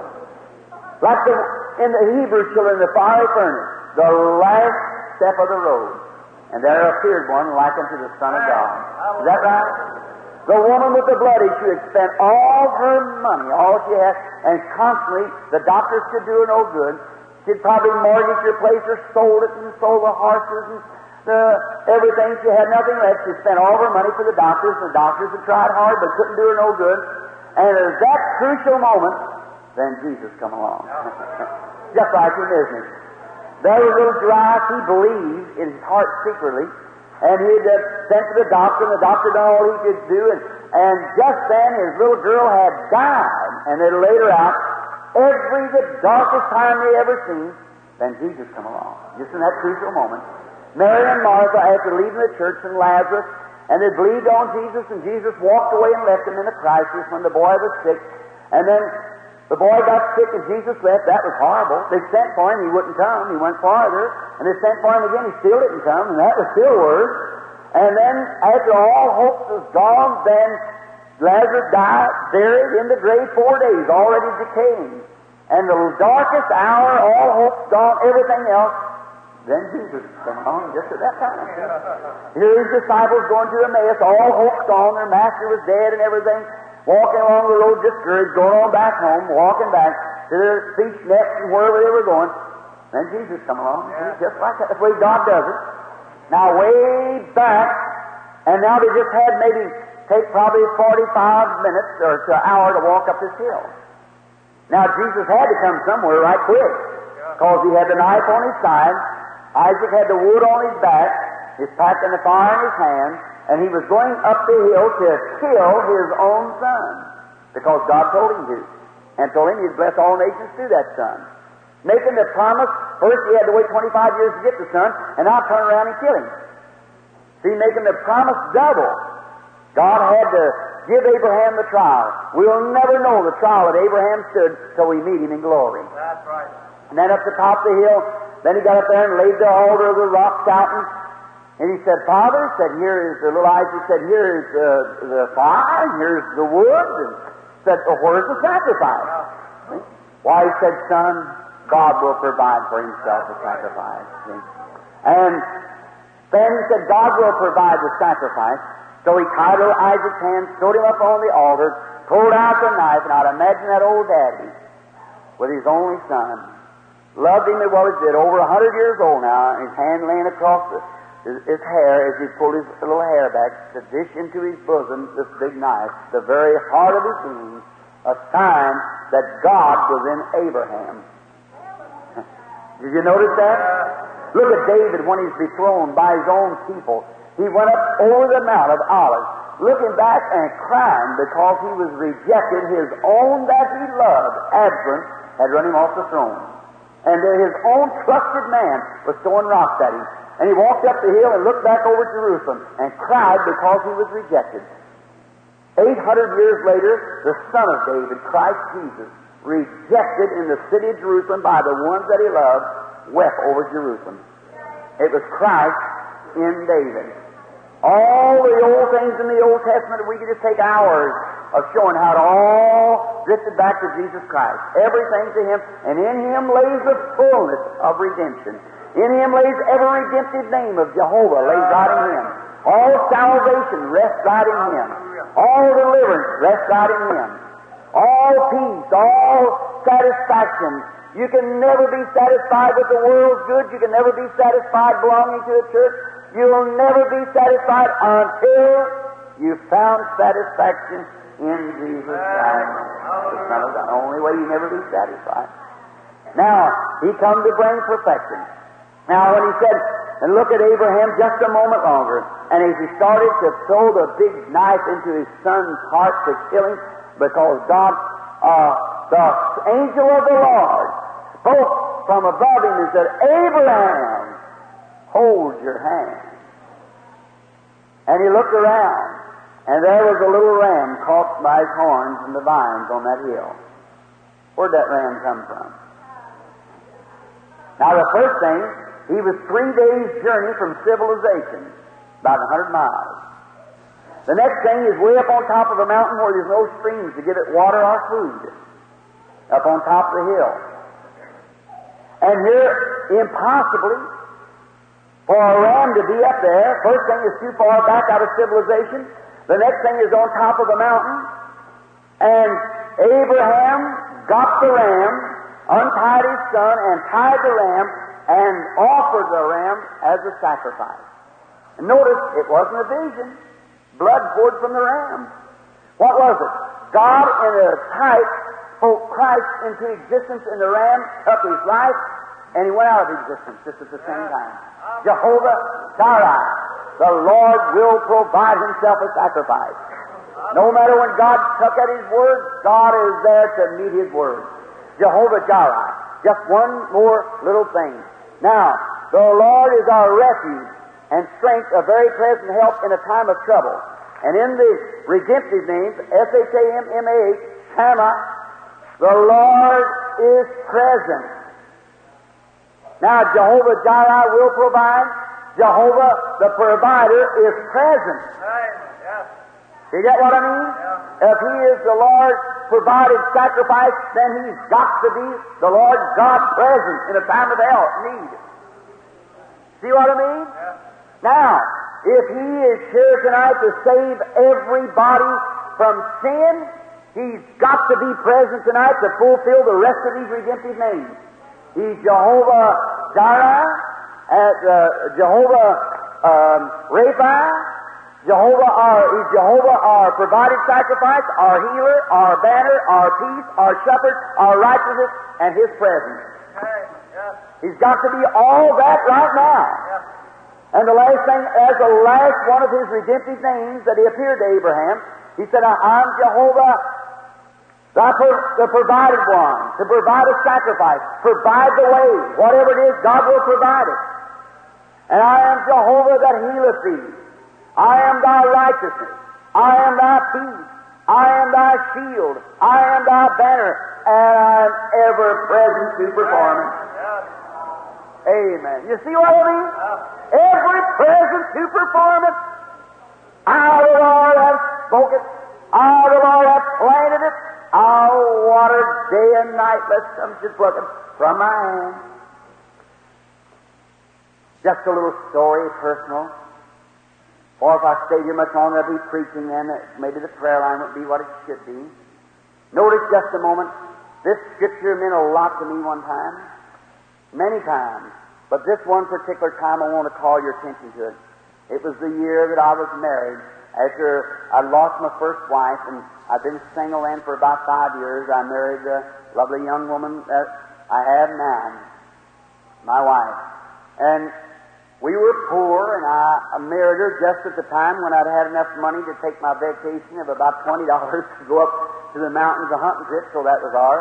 Like the, in the Hebrew children in the fiery furnace, the last step of the road. And there appeared one like unto the Son of God. Is that right? The woman with the blood issue had spent all her money, all she had, and constantly the doctors could do her no good. She'd probably mortgaged her place or sold it and sold the horses and everything. She had nothing left. She spent all her money for the doctors, and the doctors had tried hard but couldn't do her no good. And at that crucial moment, then Jesus come along. <laughs> Just like in business. There was little Jairus, he believed in his heart secretly, and he'd uh, sent to the doctor, and the doctor done all he could do, and, and just then his little girl had died, and they laid her out. Every the darkest time they ever seen, then Jesus come along, just in that crucial moment. Mary and Martha, after leaving the church, and Lazarus, and they believed on Jesus, and Jesus walked away and left them in a crisis when the boy was sick. And then the boy got sick and Jesus left. That was horrible. They sent for him. He wouldn't come. He went farther. And they sent for him again. He still didn't come. And that was still worse. And then, after all hopes was gone, then Lazarus died, buried in the grave four days, already decaying. And the darkest hour, all hopes gone, everything else, then Jesus came along just at that time. Here his disciples going to Emmaus, all hopes gone, their master was dead and everything walking along the road discouraged, going on back home, walking back to their speech nets and wherever they were going. Then Jesus come along, yeah. just like that. That's the way God does it. Now, way back, and now they just had maybe take probably 45 minutes or to an hour to walk up this hill. Now, Jesus had to come somewhere right quick because he had the knife on his side, Isaac had the wood on his back, his pack and the fire in his hand, and he was going up the hill to kill his own son because God told him to, and told him he'd bless all nations through that son. Making the promise, first he had to wait 25 years to get the son, and now turn around and kill him. See, making the promise double. God had to give Abraham the trial. We'll never know the trial that Abraham stood till we meet him in glory. That's right. And then up the top of the hill, then he got up there and laid the altar of the rock shouting. And he said, Father, he said, here is the little Isaac said, here is the, the fire, and here's the wood, and said, well, where's the sacrifice? Why, he said, son, God will provide for himself a sacrifice. And then he said, God will provide the sacrifice. So he tied little Isaac's hands, stood him up on the altar, pulled out the knife, and I'd imagine that old daddy with his only son. Loved him as well as did, over a hundred years old now, and his hand laying across the, his, his hair as he pulled his little hair back to dish into his bosom this big knife, the very heart of his being, a sign that God was in Abraham. <laughs> Did you notice that? Look at David when he's dethroned by his own people. He went up over the Mount of Olives, looking back and crying because he was rejected. His own that he loved, Absalom, had run him off the throne. And uh, his own trusted man was throwing rocks at him. And he walked up the hill and looked back over Jerusalem and cried because he was rejected. Eight hundred years later, the Son of David, Christ Jesus, rejected in the city of Jerusalem by the ones that he loved, wept over Jerusalem. It was Christ in David. All the old things in the Old Testament, we could just take hours of showing how it all drifted back to Jesus Christ. Everything to Him, and in Him lays the fullness of redemption. In Him lays every redemptive name of Jehovah lays right in Him. All salvation rests right in Him. All deliverance rests right in Him. All peace, all satisfaction. You can never be satisfied with the world's goods. You can never be satisfied belonging to the church. You'll never be satisfied until you found satisfaction in Jesus Christ, of God. The only way you never be satisfied. Now, He come to bring perfection. Now, when He said, and look at Abraham just a moment longer, and as He started to throw the big knife into His son's heart to kill him, because God, uh, the angel of the Lord, spoke from above him and said, Abraham, hold your hand. And he looked around, and there was a little ram caught by his horns in the vines on that hill. Where'd that ram come from? Now, the first thing, he was three days' journey from civilization, about a hundred miles. The next thing is way up on top of a mountain where there's no streams to give it water or food, up on top of the hill. And here, impossibly, for a ram to be up there, first thing is too far back out of civilization. The next thing is on top of a mountain. And Abraham got the ram, untied his son, and tied the ram, and offered the ram as a sacrifice. And notice, it wasn't a vision. Blood poured from the ram. What was it? God, in a type, spoke Christ into existence in the ram, took his life, and he went out of existence just at the same time. Jehovah Jireh, the Lord will provide himself a sacrifice. Uh-huh. No matter when God took at his word, God is there to meet his word. Jehovah Jireh. Just one more little thing. Now, the Lord is our refuge and strength, a very present help in a time of trouble. And in the redemptive names, S-H-A-M-M-A-H, Shammah, the Lord is present. Now, Jehovah Jireh will provide. Jehovah, the provider, is present. Right. Yes. You get what I mean? Yeah. If He is the Lord provided sacrifice, then He's got to be the Lord God present in a time of help, need. See what I mean? Yeah. Now, if He is here tonight to save everybody from sin, He's got to be present tonight to fulfill the rest of these redemptive names. He's Jehovah Jireh, at, uh, Jehovah um, Rapha, Jehovah our, He's Jehovah our provided sacrifice, our healer, our banner, our peace, our shepherd, our righteousness, and His presence. He's got to be all that right now. And the last thing, as the last one of his redemptive names that he appeared to Abraham, he said, I'm Jehovah, pro- the provided one, to provide a sacrifice, provide the way, whatever it is, God will provide it. And I am Jehovah that healeth thee. I am thy righteousness. I am thy peace. I am thy shield. I am thy banner. And I am ever present to perform it. Amen. You see what I mean? Every present to perform it. I, the Lord, have spoken. I, the Lord, have planted it. I'll water day and night, lest some should pluck it from my hand. Just a little story, personal. Or if I stayed here much longer, I'd be preaching uh, Maybe the prayer line would be what it should be. Notice just a moment. This scripture meant a lot to me one time. Many times. But this one particular time I want to call your attention to it. It was the year that I was married. After I lost my first wife, and I've been single then for about five years, I married the lovely young woman that I have now, my wife. And we were poor, and I married her just at the time when I'd had enough money to take my vacation of about $20 <laughs> to go up to the mountains a hunting trip, so that was our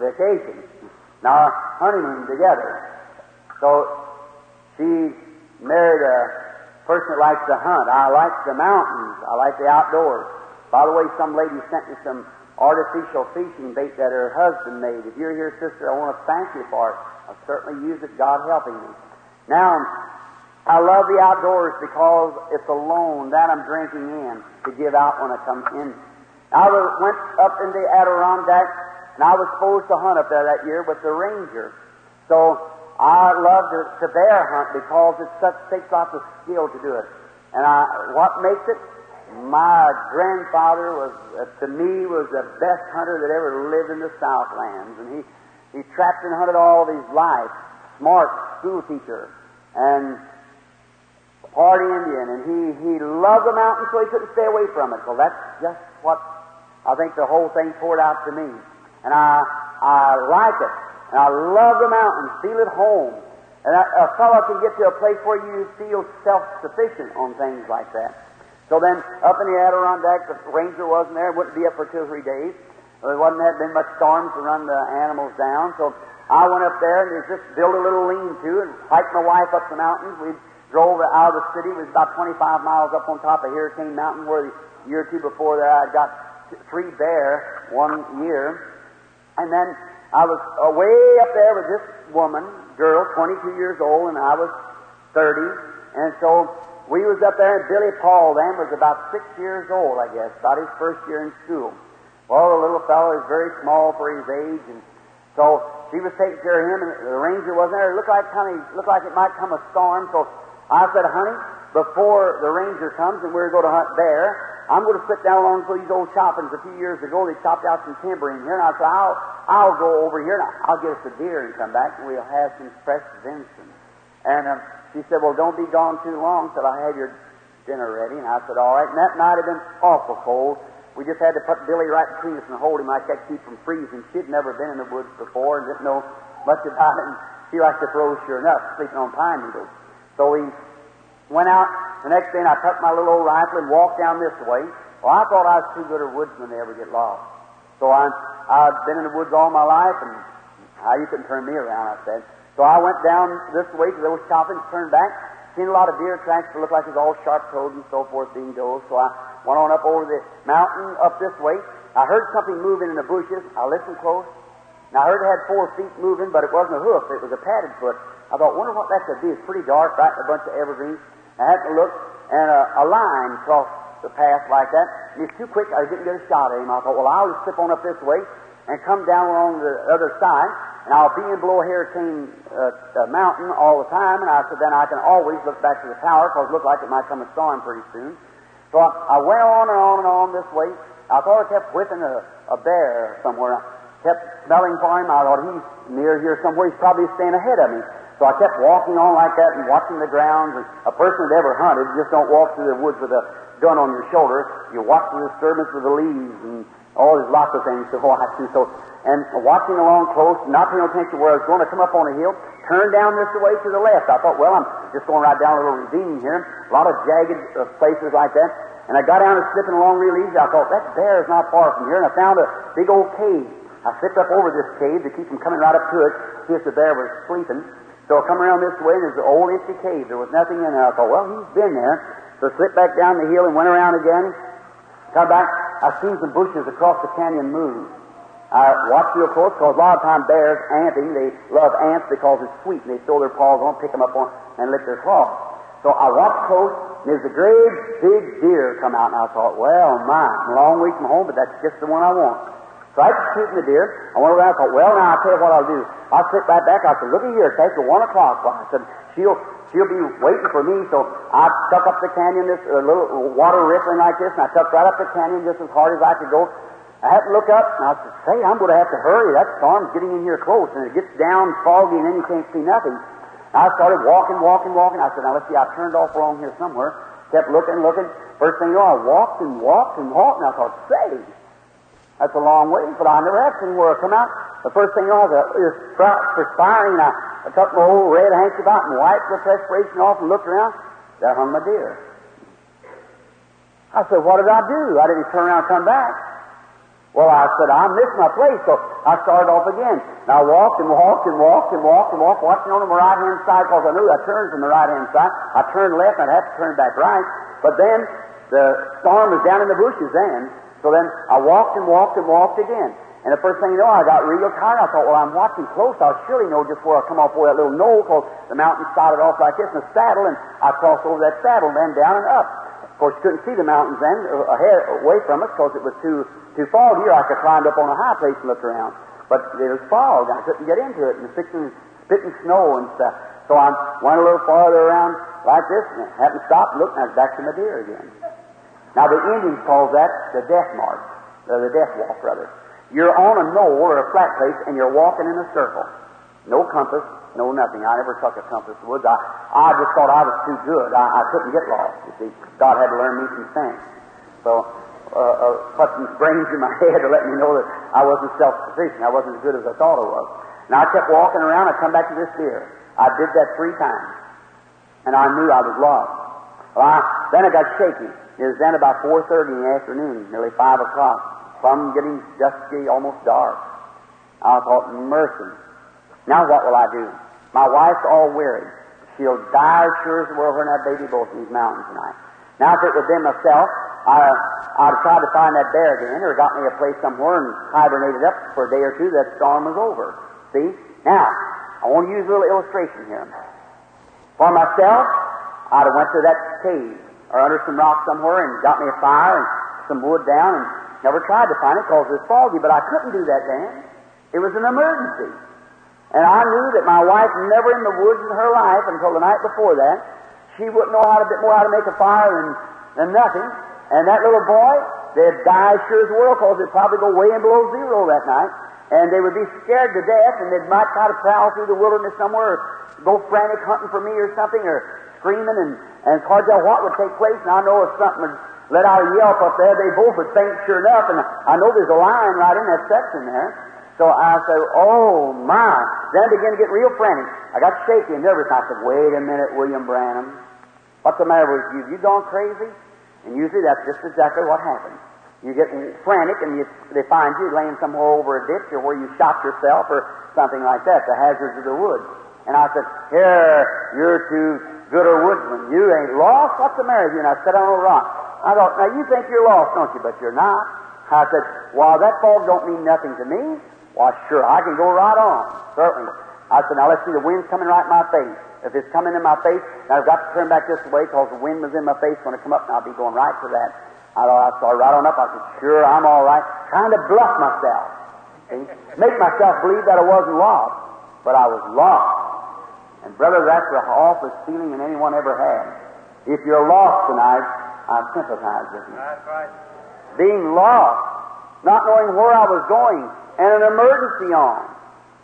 vacation. Now, honeymoon together. So she married a person that likes to hunt. I like the mountains. I like the outdoors. By the way, some lady sent me some artificial fishing bait that her husband made. If you're here, sister, I want to thank you for it. I'll certainly use it, God helping me. Now, I love the outdoors because it's a loan that I'm drinking in to give out when I come in. I went up in the Adirondack, and I was supposed to hunt up there that year with the ranger. So I love to, to bear hunt because it such, takes lots of skill to do it. And I, what makes it? My grandfather was, uh, to me, was the best hunter that ever lived in the Southlands, and he he trapped and hunted all of his life. Smart school teacher and party Indian, and he he loved the mountains, so he couldn't stay away from it. So that's just what I think the whole thing poured out to me, and I I like it. And I love the mountains, feel at home. And a, a fellow can get to a place where you feel self-sufficient on things like that. So then, up in the Adirondack, the ranger wasn't there. Wouldn't be up for two or three days. There wasn't had been much storms to run the animals down. So I went up there and just built a little lean-to and hiked my wife up the mountains. We drove out of the city. It was about 25 miles up on top of Hurricane Mountain, where the year or two before there I got three bear one year. And then I was uh, away up there with this woman, girl, 22 years old, and I was 30. And so we was up there, and Billy Paul then was about six years old, I guess, about his first year in school. Well, the little fellow is very small for his age, and so she was taking care of him, and the ranger wasn't there. It looked like kind of looked like it might come a storm. So I said, "Honey, before the ranger comes and we're going to hunt bear, I'm going to sit down along these old choppings. A few years ago, they chopped out some timber in here, and I said, I'll I'll go over here and I'll get us a deer and come back, and we'll have some fresh venison." And um, she said, "Well, don't be gone too long till I have your dinner ready." And I said, "All right." And that night had been awful cold. We just had to put Billy right between us and hold him like that, keep from freezing. She'd never been in the woods before and didn't know much about it. And she liked to froze sure enough, sleeping on pine needles. So we went out the next day I took my little old rifle and walked down this way. Well, I thought I was too good a woodsman to ever get lost. So I, I'd been in the woods all my life and how you couldn't turn me around, I said. So I went down this way to those choppings, turned back, seen a lot of deer tracks that looked like it was all sharp-toed and so forth being does. So I went on up over the mountain up this way. I heard something moving in the bushes. I listened close. And I heard it had four feet moving, but it wasn't a hoof. It was a padded foot. I thought, wonder what that could be. It's pretty dark, right a bunch of evergreens. I had to look, and a, a line crossed the path like that. And he's too quick. I didn't get a shot at him. I thought, well, I'll just slip on up this way and come down along the other side, and I'll be in below Hurricane uh, uh, Mountain all the time. And I said, then I can always look back to the tower because it looked like it might come a storm pretty soon. So I, I went on and on and on this way. I thought I kept whipping a, a bear somewhere. I kept smelling for him. I thought he's near here somewhere. He's probably staying ahead of me. So I kept walking on like that and watching the grounds. And a person that ever hunted just don't walk through the woods with a gun on your shoulder. You watch the disturbance of the leaves and all there's lots of things to watch. And so, and watching along close, not paying attention where I was going to come up on a hill, turn down this way to the left. I thought, well, I'm just going right down a little ravine here, a lot of jagged uh, places like that. And I got down and slipping along real easy. I thought, that bear is not far from here. And I found a big old cave. I slipped up over this cave to keep from coming right up to it, if the bear was sleeping. So I come around this way, and there's an old empty cave. There was nothing in there. I thought, well, he's been there. So I slipped back down the hill and went around again. Come back, I seen some bushes across the canyon move. I watched real close because a lot of times bears, anting, they love ants because it's sweet and they throw their paws on, pick them up on, and lick their claws. So I watched close, and there's a great big deer come out, and I thought, well, my, long way from home, but that's just the one I want. I was shooting the deer. I went around and thought, well, now I'll tell you what I'll do. I'll sit right back. I said, look at here, it's after 1 o'clock. Well, I said, she'll, she'll be waiting for me. So I tuck up the canyon, this a little water rippling like this, and I tucked right up the canyon just as hard as I could go. I had to look up, and I said, say, I'm going to have to hurry. That storm's getting in here close, and it gets down foggy, and then you can't see nothing. I started walking, walking, walking. I said, now let's see, I turned off along here somewhere. Kept looking, looking. First thing you know, I walked and walked and walked, and I thought, say, that's a long way, but I never have seen where come out. The first thing I was uh, perspiring, and I, I took my old red handkerchief out and wiped the perspiration off and looked around. There hung my deer. I said, what did I do? I didn't turn around and come back. Well, I said, I missed my place, so I started off again. And I walked and walked and walked and walked and walked, watching on the right hand side because I knew I turned from the right hand side. I turned left and I'd have to turn back right. But then the storm was down in the bushes then. So then I walked and walked and walked again. And the first thing you know, I got real tired. I thought, well, I'm watching close. I'll surely know just where I come off over that little knoll because the mountain started off like this in a saddle, and I crossed over that saddle, then down and up. Of course, you couldn't see the mountains then uh, ahead, away from us because it was too too foggy. Or I could climb up on a high place and look around. But it was fog. I couldn't get into it, and spitting, spitting snow and stuff. So I went a little farther around like this, and happened to stop and I was back to my deer again. Now, the Indians call that the death march, or the death walk, rather. You're on a knoll or a flat place, and you're walking in a circle. No compass, no nothing. I never took a compass in the woods. I, I just thought I was too good. I, I couldn't get lost, you see. God had to learn me some sense. So, uh, uh, put some brains in my <laughs> head to let me know that I wasn't self-sufficient. I wasn't as good as I thought I was. And I kept walking around. I come back to this deer. I did that three times. And I knew I was lost. Well, I, then I got shaky. It was then about 4.30 in the afternoon, nearly 5 o'clock. Plum getting dusky, almost dark. I thought, mercy. Now what will I do? My wife's all weary. She'll die as sure as the world her and that baby both in these mountains tonight. Now if it would been myself, I, I'd tried to find that bear again or got me a place somewhere and hibernated up for a day or two. That storm was over. See? Now, I want to use a little illustration here. For myself, I'd have went to that cave or under some rock somewhere and got me a fire and some wood down and never tried to find it because it was foggy, but I couldn't do that then. It was an emergency. And I knew that my wife never in the woods in her life until the night before that, she wouldn't know how to bit more how to make a fire than, than nothing. And that little boy, they'd die sure as world because it'd probably go way in below zero that night. And they would be scared to death and they might try to prowl through the wilderness somewhere or go frantic hunting for me or something or screaming and and it's hard to tell what would take place, and I know if something would let out a yelp up there, they both would faint sure enough, and I know there's a lion right in that section there. So I said, oh my. Then I began to get real frantic. I got shaky and nervous. I said, wait a minute, William Branham. What's the matter with you? You gone crazy? And usually that's just exactly what happens. You get frantic and you, they find you laying somewhere over a ditch or where you shot yourself or something like that, the hazards of the woods. And I said, here, you're too gooder woodsman. You ain't lost? What's the matter with you? And I sat on a rock. I thought, now you think you're lost, don't you? But you're not. I said, well, that fog don't mean nothing to me. Why, sure, I can go right on. Certainly. I said, now let's see, the wind's coming right in my face. If it's coming in my face, now I've got to turn back this way because the wind was in my face when it come up, and I'll be going right for that. I thought I saw right on up. I said, sure, I'm all right. Trying to bluff myself. Make myself believe that I wasn't lost. But I was lost. And brother, that's the awfulest feeling that anyone ever had. If you're lost tonight, I sympathize with you. That's right. Being lost, not knowing where I was going, and an emergency on.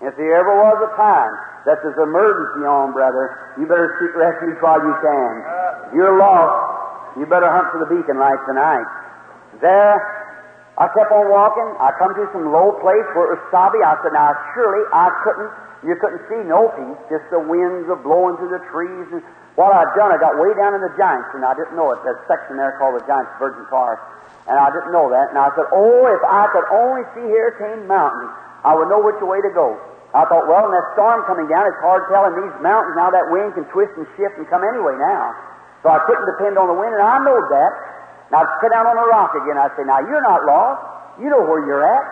If there ever was a time that there's an emergency on, brother, you better seek refuge while you can. If you're lost, you better hunt for the beacon light tonight. There, I kept on walking. I come to some low place where it was sobby. I said, now surely I couldn't you couldn't see no peace, just the winds a blowing through the trees. And what I'd done, I got way down in the Giants, and I didn't know it. That section there called the Giants Virgin Forest. And I didn't know that. And I said, Oh, if I could only see Hurricane Mountain, I would know which way to go. I thought, well, in that storm coming down, it's hard telling these mountains now that wind can twist and shift and come anyway now. So I couldn't depend on the wind, and I know that. Now I sit down on a rock again. I say, now you're not lost. You know where you're at.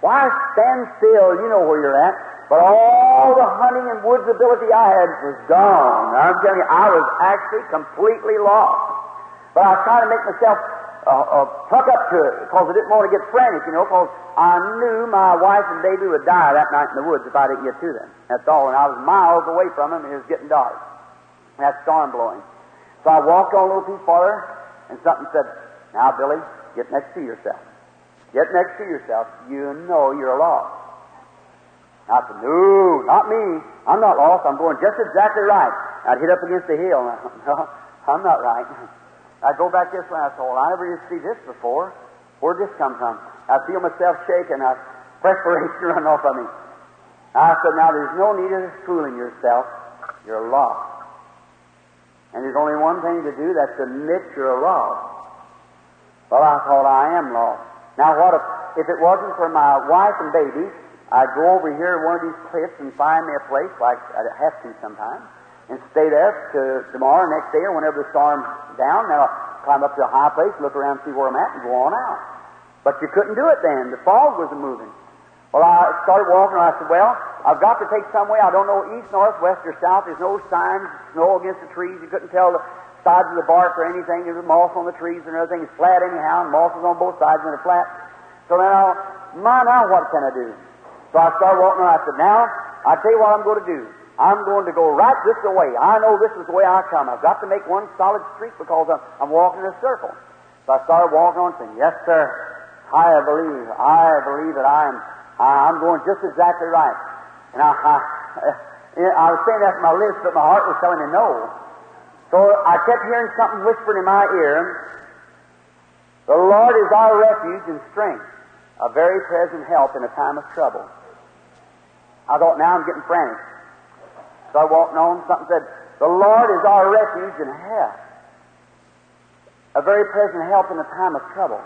Why stand still? You know where you're at. But all the hunting and woods ability I had was gone. I'm telling you, I was actually completely lost. But I was trying to make myself uh, uh, pluck up to it because I didn't want to get frantic, you know, because I knew my wife and baby would die that night in the woods if I didn't get to them. That's all. And I was miles away from them, and it was getting dark. And that storm blowing. So I walked on a little piece farther, and something said, Now, Billy, get next to yourself. Get next to yourself. You know you're lost. I said, No, not me. I'm not lost. I'm going just exactly right. I'd hit up against the hill. I, <laughs> no, I'm not right. I'd go back this way. I thought, I never to see this before. Where'd this come from? I feel myself shaking. I perspiration <laughs> running off of me. I said, Now, there's no need of fooling yourself. You're lost. And there's only one thing to do, that's admit you're lost. Well, I thought I am lost. Now, what if, if it wasn't for my wife and baby, I'd go over here to one of these cliffs and find me a place, like I have to sometimes, and stay there to tomorrow, next day, or whenever the storm's down. Then I'll climb up to a high place, look around, see where I'm at, and go on out. But you couldn't do it then. The fog wasn't moving. Well, I started walking, and I said, Well, I've got to take some way. I don't know east, north, west, or south. There's no signs, snow against the trees. You couldn't tell the sides of the bark or anything. There's moss on the trees and everything. It's flat anyhow, and moss is on both sides when it's flat. So then I, my, now what can I do? So I started walking, and I said, Now, i tell you what I'm going to do. I'm going to go right this way. I know this is the way I come. I've got to make one solid street because I'm, I'm walking in a circle. So I started walking on, saying, Yes, sir. I believe. I believe that I am I'm going just exactly right. And I, I, <laughs> I was saying that to my lips, but my heart was telling me no. So I kept hearing something whispered in my ear. The Lord is our refuge and strength, a very present help in a time of trouble. I thought, now I'm getting frantic. So I walked on, something said, The Lord is our refuge and help, a very present help in a time of trouble.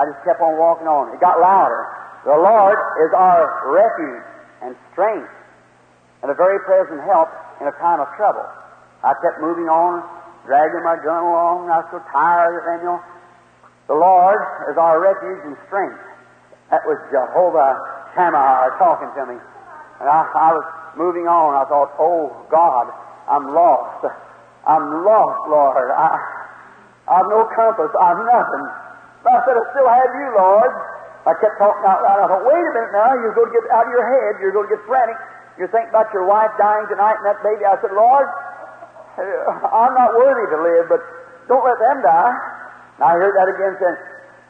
I just kept on walking on. It got louder. The Lord is our refuge and strength and a very present help in a time of trouble. I kept moving on, dragging my gun along. I was so tired, know, the Lord is our refuge and strength. That was Jehovah Shammah uh, talking to me. And I, I was moving on. I thought, oh God, I'm lost. I'm lost, Lord. I, I've no compass. I've nothing. But I said, I still have you, Lord. I kept talking out loud. I thought, wait a minute now, you're going to get out of your head. You're going to get frantic. You're thinking about your wife dying tonight and that baby. I said, Lord, uh, I'm not worthy to live, but don't let them die. And I heard that again saying,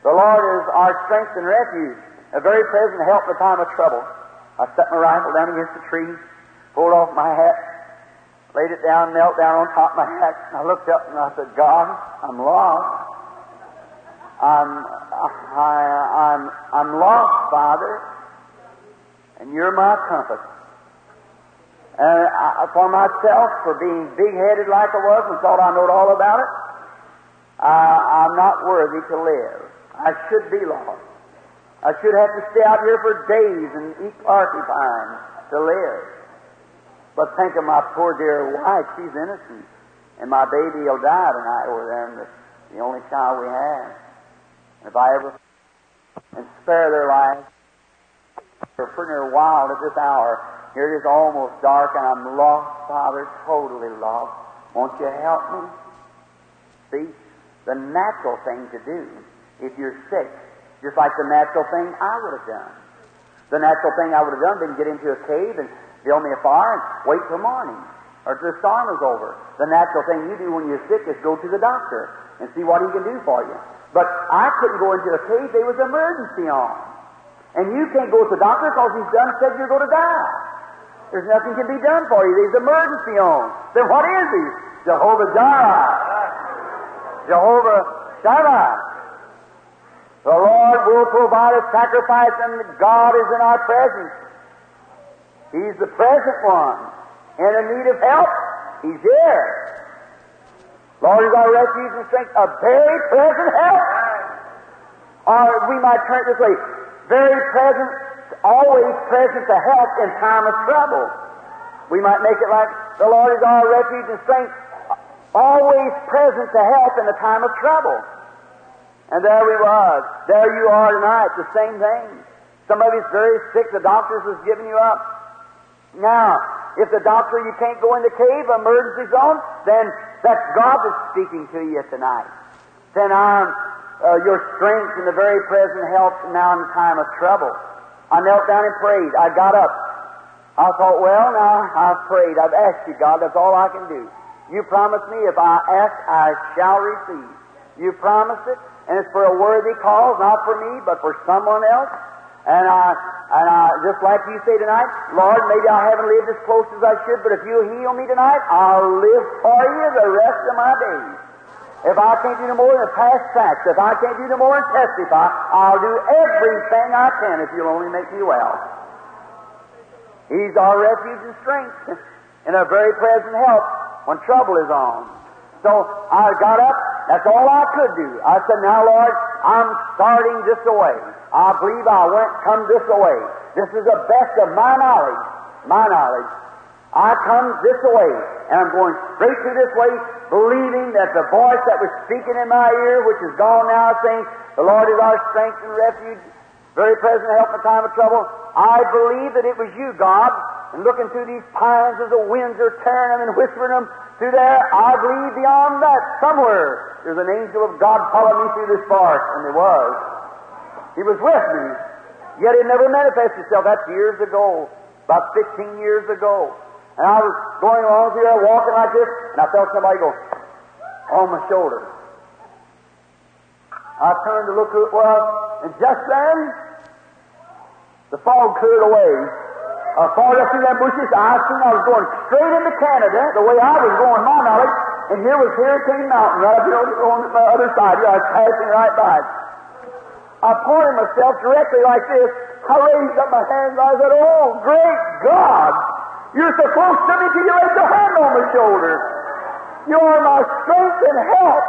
the Lord is our strength and refuge, a very present help in the time of trouble. I set my rifle down against the tree, pulled off my hat, laid it down, knelt down on top of my hat, and I looked up and I said, God, I'm lost. I'm, I, I'm, I'm lost, Father, and you're my compass. And I, for myself, for being big-headed like I was and thought I knowed all about it, I, I'm not worthy to live. I should be lost. I should have to stay out here for days and eat porcupine to live. But think of my poor dear wife. She's innocent. And my baby will die tonight there, and the, the only child we have. And if I ever and spare their lives, they're pretty near wild at this hour. Here it is almost dark, and I'm lost, Father, totally lost. Won't you help me? See, the natural thing to do if you're sick, just like the natural thing I would have done. The natural thing I would have done been get into a cave and build me a fire and wait till morning or till the storm is over. The natural thing you do when you're sick is go to the doctor and see what he can do for you. But I couldn't go into a cave. There was emergency on. And you can't go to the doctor because he's done said you're going to die. There's nothing can be done for you. There's emergency on. Then what is he? Jehovah Jireh. Jehovah Shammah. The Lord will provide a sacrifice and God is in our presence. He's the present one. And in need of help, He's here. Lord is our refuge and strength, a very present help. Or we might turn it this way very present, always present to help in time of trouble. We might make it like the Lord is our refuge and strength, always present to help in the time of trouble. And there we was. There you are tonight, the same thing. Somebody's very sick, the doctors has given you up. Now, if the doctor you can't go in the cave, emergency zone, then that's God that's speaking to you tonight. Then I'm uh, your strength and the very present help now in the time of trouble. I knelt down and prayed. I got up. I thought, well, now I've prayed. I've asked you, God. That's all I can do. You promised me if I ask, I shall receive. You promised it, and it's for a worthy cause, not for me, but for someone else. And I, and I, just like you say tonight, Lord, maybe I haven't lived as close as I should, but if you heal me tonight, I'll live for you the rest of my days. If I can't do no more than pass facts, if I can't do no more than testify, I'll do everything I can if you'll only make me well. He's our refuge and strength <laughs> and a very present help when trouble is on. So I got up. That's all I could do. I said, Now, Lord, I'm starting this away. I believe I went come this away. This is the best of my knowledge. My knowledge. I come this way, and I'm going straight through this way, believing that the voice that was speaking in my ear, which is gone now, saying, The Lord is our strength and refuge, very present help in time of trouble. I believe that it was you, God, and looking through these pines as the winds are tearing them and whispering them through there, I believe beyond that, somewhere, there's an angel of God following me through this forest, and there was. He was with me, yet it never manifested itself. That's years ago, about 15 years ago. And I was going along through there, walking like this, and I felt somebody go on my shoulder. I turned to look who it was, and just then, the fog cleared away. I followed up through them bushes. I seen I was going straight into Canada, the way I was going, my knowledge, and here was Hurricane Mountain right up here on the other side. Here I was passing right by. I pointed myself directly like this. I raised up my hands and I said, Oh, great God! You're so close to me till you laid your hand on my shoulder. You are my strength and help.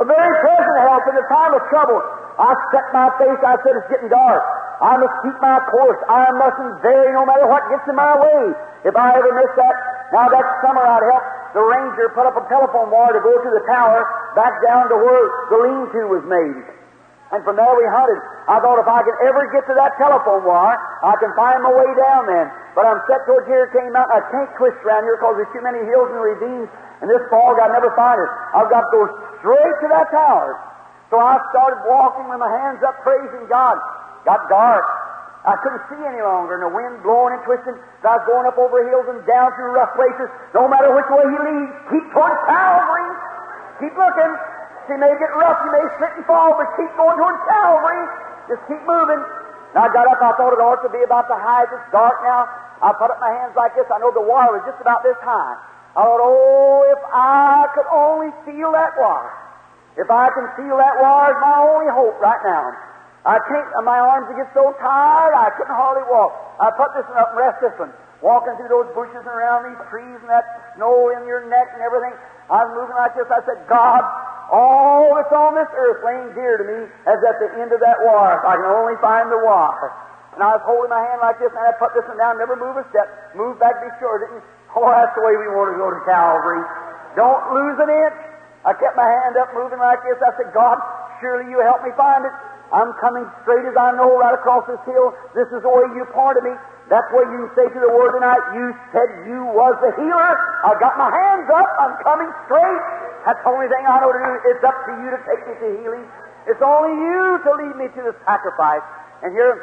A very present help in the time of trouble. I set my face, I said, it's getting dark. I must keep my course. I mustn't vary no matter what gets in my way. If I ever miss that, now that summer I'd help the ranger put up a telephone wire to go to the tower back down to where the lean-to was made. And from there we hunted. I thought if I could ever get to that telephone wire, I can find my way down then. But I'm set towards Hurricane Mountain. I can't twist around here because there's too many hills and ravines. And this fog, I never find it. I've got to go straight to that tower. So I started walking with my hands up, praising God. Got dark. I couldn't see any longer, and the wind blowing and twisting. So I was going up over hills and down through rough places. No matter which way he leads, keep towards Calvary. Keep looking. She may get rough, you may slip and fall, but keep going towards Calvary. Just keep moving. And I got up, I thought it ought to be about the height. It's dark now. I put up my hands like this. I know the wire was just about this high. I thought, oh, if I could only feel that wire. If I can feel that wire, it's my only hope right now. I can't, my arms get so tired, I couldn't hardly walk. I put this one up and rest this one. Walking through those bushes and around these trees and that snow in your neck and everything. I was moving like this. I said, God, all that's on this earth laying dear to me is at the end of that wire. If I can only find the wire. And I was holding my hand like this, and I put this one down, never move a step, move back, be sure. Didn't, oh, that's the way we want to go to Calvary. Don't lose an inch. I kept my hand up, moving like this. I said, God, surely you help me find it. I'm coming straight as I know right across this hill. This is the way you pointed me. That's what you say to the Word tonight. You said you was the healer. I got my hands up. I'm coming straight. That's the only thing I know to do. It's up to you to take me to healing. It's only you to lead me to the sacrifice. And here,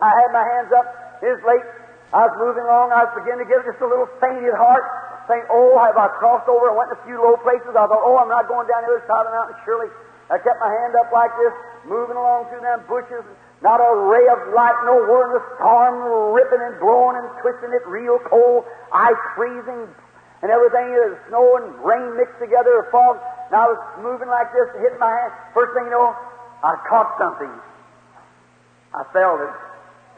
I had my hands up. It was late. I was moving along. I was beginning to get just a little faint at heart, saying, "Oh, have I crossed over?" I went in a few low places. I thought, "Oh, I'm not going down the other side of the mountain." Surely, I kept my hand up like this, moving along through them bushes. Not a ray of light nowhere in the storm, ripping and blowing and twisting it, real cold, ice freezing, and everything is snow and rain mixed together, fog. And I was moving like this, hitting my hand. First thing you know, I caught something. I felt it.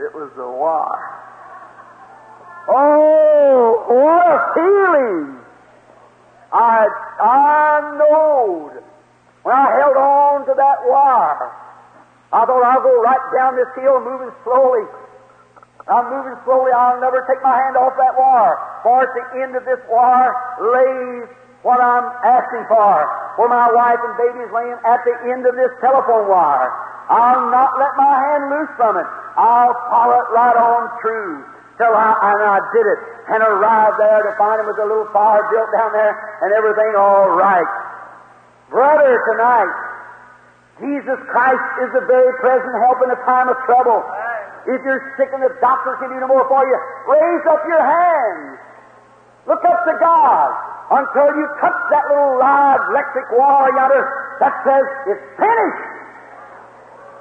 It was the wire. Oh, what a feeling! I I knowed when I held on to that wire. I thought I'll go right down this hill, moving slowly. I'm moving slowly. I'll never take my hand off that wire. For at the end of this wire lays what I'm asking for, where my wife and baby is laying at the end of this telephone wire. I'll not let my hand loose from it. I'll follow it right on through till I, and I did it and arrived there to find him with a little fire built down there and everything all right. Brother, tonight, Jesus Christ is the very present help in a time of trouble. If you're sick and the doctors can do no more for you, raise up your hands. Look up to God until you touch that little live electric wire yonder that says it's finished.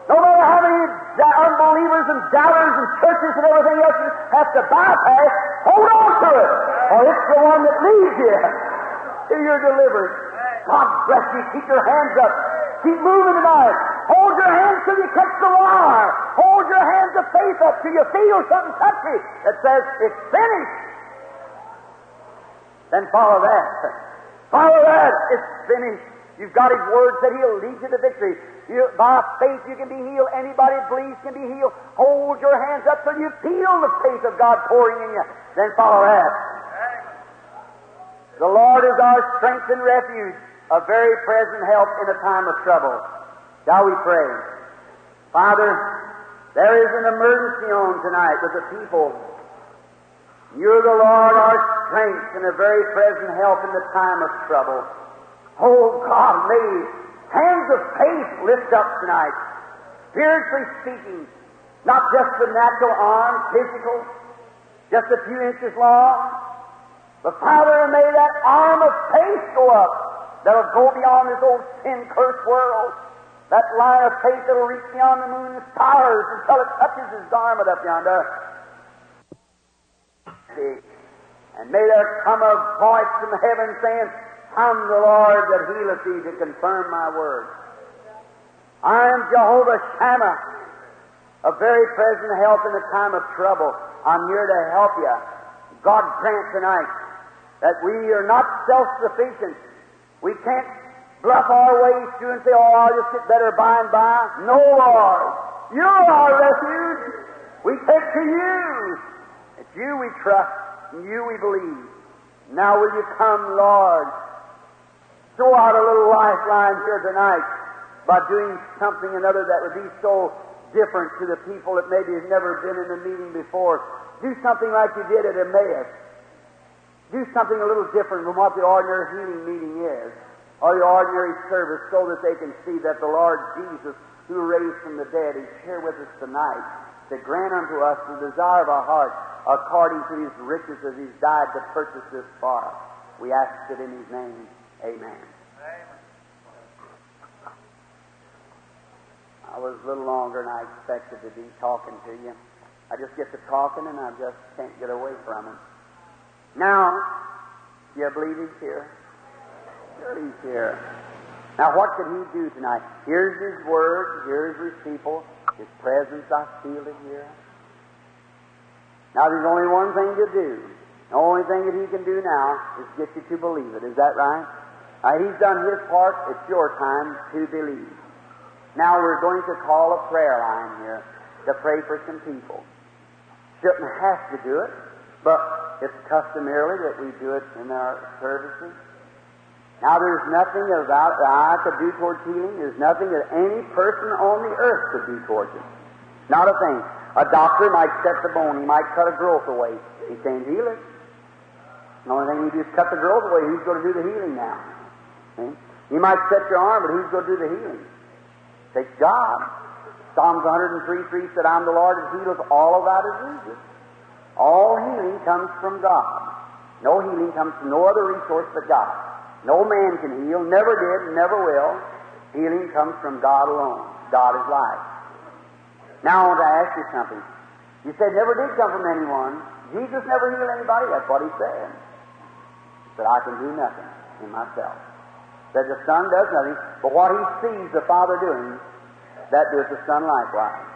No matter how many unbelievers and doubters and churches and everything else you have to bypass, hold on to it, or it's the one that leads you <laughs> till you're delivered. God bless you. Keep your hands up. Keep moving tonight. Hold your hands till you catch the wire. Hold your hands of faith up till you feel something touch you that says it's finished. Then follow that. Follow that. It's finished. You've got His word that He'll lead you to victory. You, by faith, you can be healed. Anybody that believes can be healed. Hold your hands up till you feel the faith of God pouring in you. Then follow that. The Lord is our strength and refuge, a very present help in a time of trouble. Shall we pray? Father, there is an emergency on tonight with the people. You're the Lord, our strength, and a very present help in the time of trouble. Oh God, may hands of faith lift up tonight, spiritually speaking, not just the natural arm, physical, just a few inches long, but Father, may that arm of faith go up that'll go beyond this old sin cursed world. That line of faith that'll reach beyond the moon and stars until it touches his garment up yonder. And may there come a voice from heaven saying, I'm the Lord that healeth thee to confirm my word. I am Jehovah Shammah, a very present help in the time of trouble. I'm here to help you. God grant tonight that we are not self-sufficient. We can't bluff our way through and say, oh, I'll just get better by and by. No, Lord. You're our refuge. We take to you. It's you we trust, and you we believe. Now will you come, Lord? Throw out a little lifeline here tonight by doing something another that would be so different to the people that maybe have never been in a meeting before. Do something like you did at Emmaus. Do something a little different from what the ordinary healing meeting is, or the ordinary service, so that they can see that the Lord Jesus, who raised from the dead, is here with us tonight to grant unto us the desire of our heart according to his riches as he's died to purchase this for us. We ask it in his name. Amen. I was a little longer than I expected to be talking to you. I just get to talking and I just can't get away from it. Now, do you believe he's here? Sure he's here. Now, what could he do tonight? Here's his word, here's his people, his presence, I feel it here. Now, there's only one thing to do. The only thing that he can do now is get you to believe it. Is that right? He's done his part. It's your time to believe. Now, we're going to call a prayer line here to pray for some people. Shouldn't have to do it, but it's customarily that we do it in our services. Now, there's nothing about that I could do towards healing. There's nothing that any person on the earth could do towards it. Not a thing. A doctor might set the bone. He might cut a growth away. He can't heal it. The only thing he do is cut the growth away. Who's going to do the healing now? He might set your arm, but who's going to do the healing? Take God. Psalms 103 3 said, I'm the Lord that healeth all of thy diseases. All healing comes from God. No healing comes from no other resource but God. No man can heal, never did, never will. Healing comes from God alone. God is life. Now I want to ask you something. You said never did come from anyone. Jesus never healed anybody. That's what he said. Said, I can do nothing in myself. Said the Son does nothing, but what he sees the Father doing, that does the Son likewise.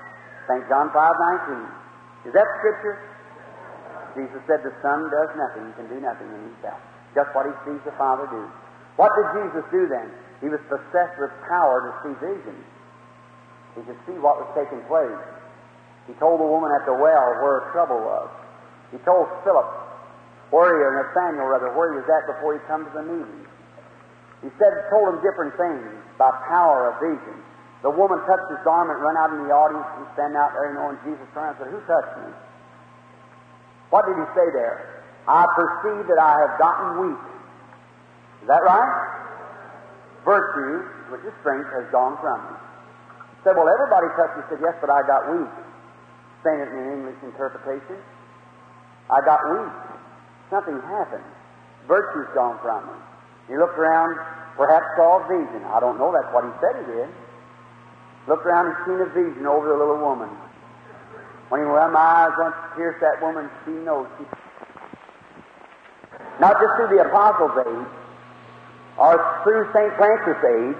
St. John 5 19. Is that Scripture? Jesus said the Son does nothing, he can do nothing in himself. Just what he sees the Father do. What did Jesus do then? He was possessed with power to see visions. He could see what was taking place. He told the woman at the well where her trouble was. He told Philip where he, or Nathaniel rather, where he was at before he come to the meeting. He said, told him different things by power of vision. The woman touched his garment, run out in the audience, and stand out there, you know, and Jesus turned and said, Who touched me? What did he say there? I perceive that I have gotten weak. Is that right? Virtue, which is strength, has gone from me. He said, Well, everybody touched me. He said, Yes, but I got weak. Saying it in the English interpretation. I got weak. Something happened. Virtue's gone from me. He looked around, perhaps saw a vision. I don't know, that's what he said he did. Looked around and seen a vision over the little woman. When he well, my eyes once pierced that woman, she knows she not just through the apostles' age, or through St. Francis' age,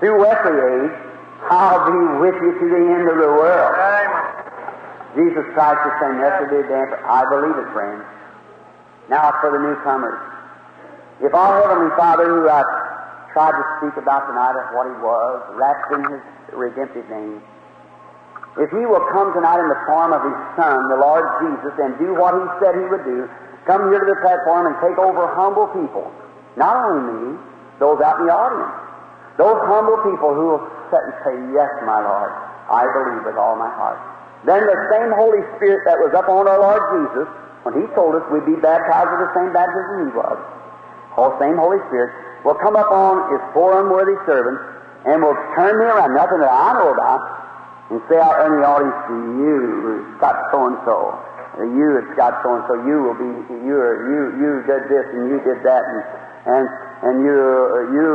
through Wesley age, I'll be with you to the end of the world. Jesus Christ the same yesterday, today, I believe it, friends. Now for the newcomers. If our Heavenly Father, who I tried to speak about tonight of what He was, wrapped in His redemptive name, if He will come tonight in the form of His Son, the Lord Jesus, and do what He said He would do, come here to the platform and take over humble people, not only me, those out in the audience, those humble people who will sit and say, Yes, my Lord, I believe with all my heart. Then the same Holy Spirit that was up on our Lord Jesus, when He told us we'd be baptized with the same baptism He was, the same Holy Spirit will come up on His poor unworthy servants and will turn me around, nothing that I know about, and say out in the audience to you, Scott so and so, you it's Scott so and so, you will be you you you did this and you did that and and and you you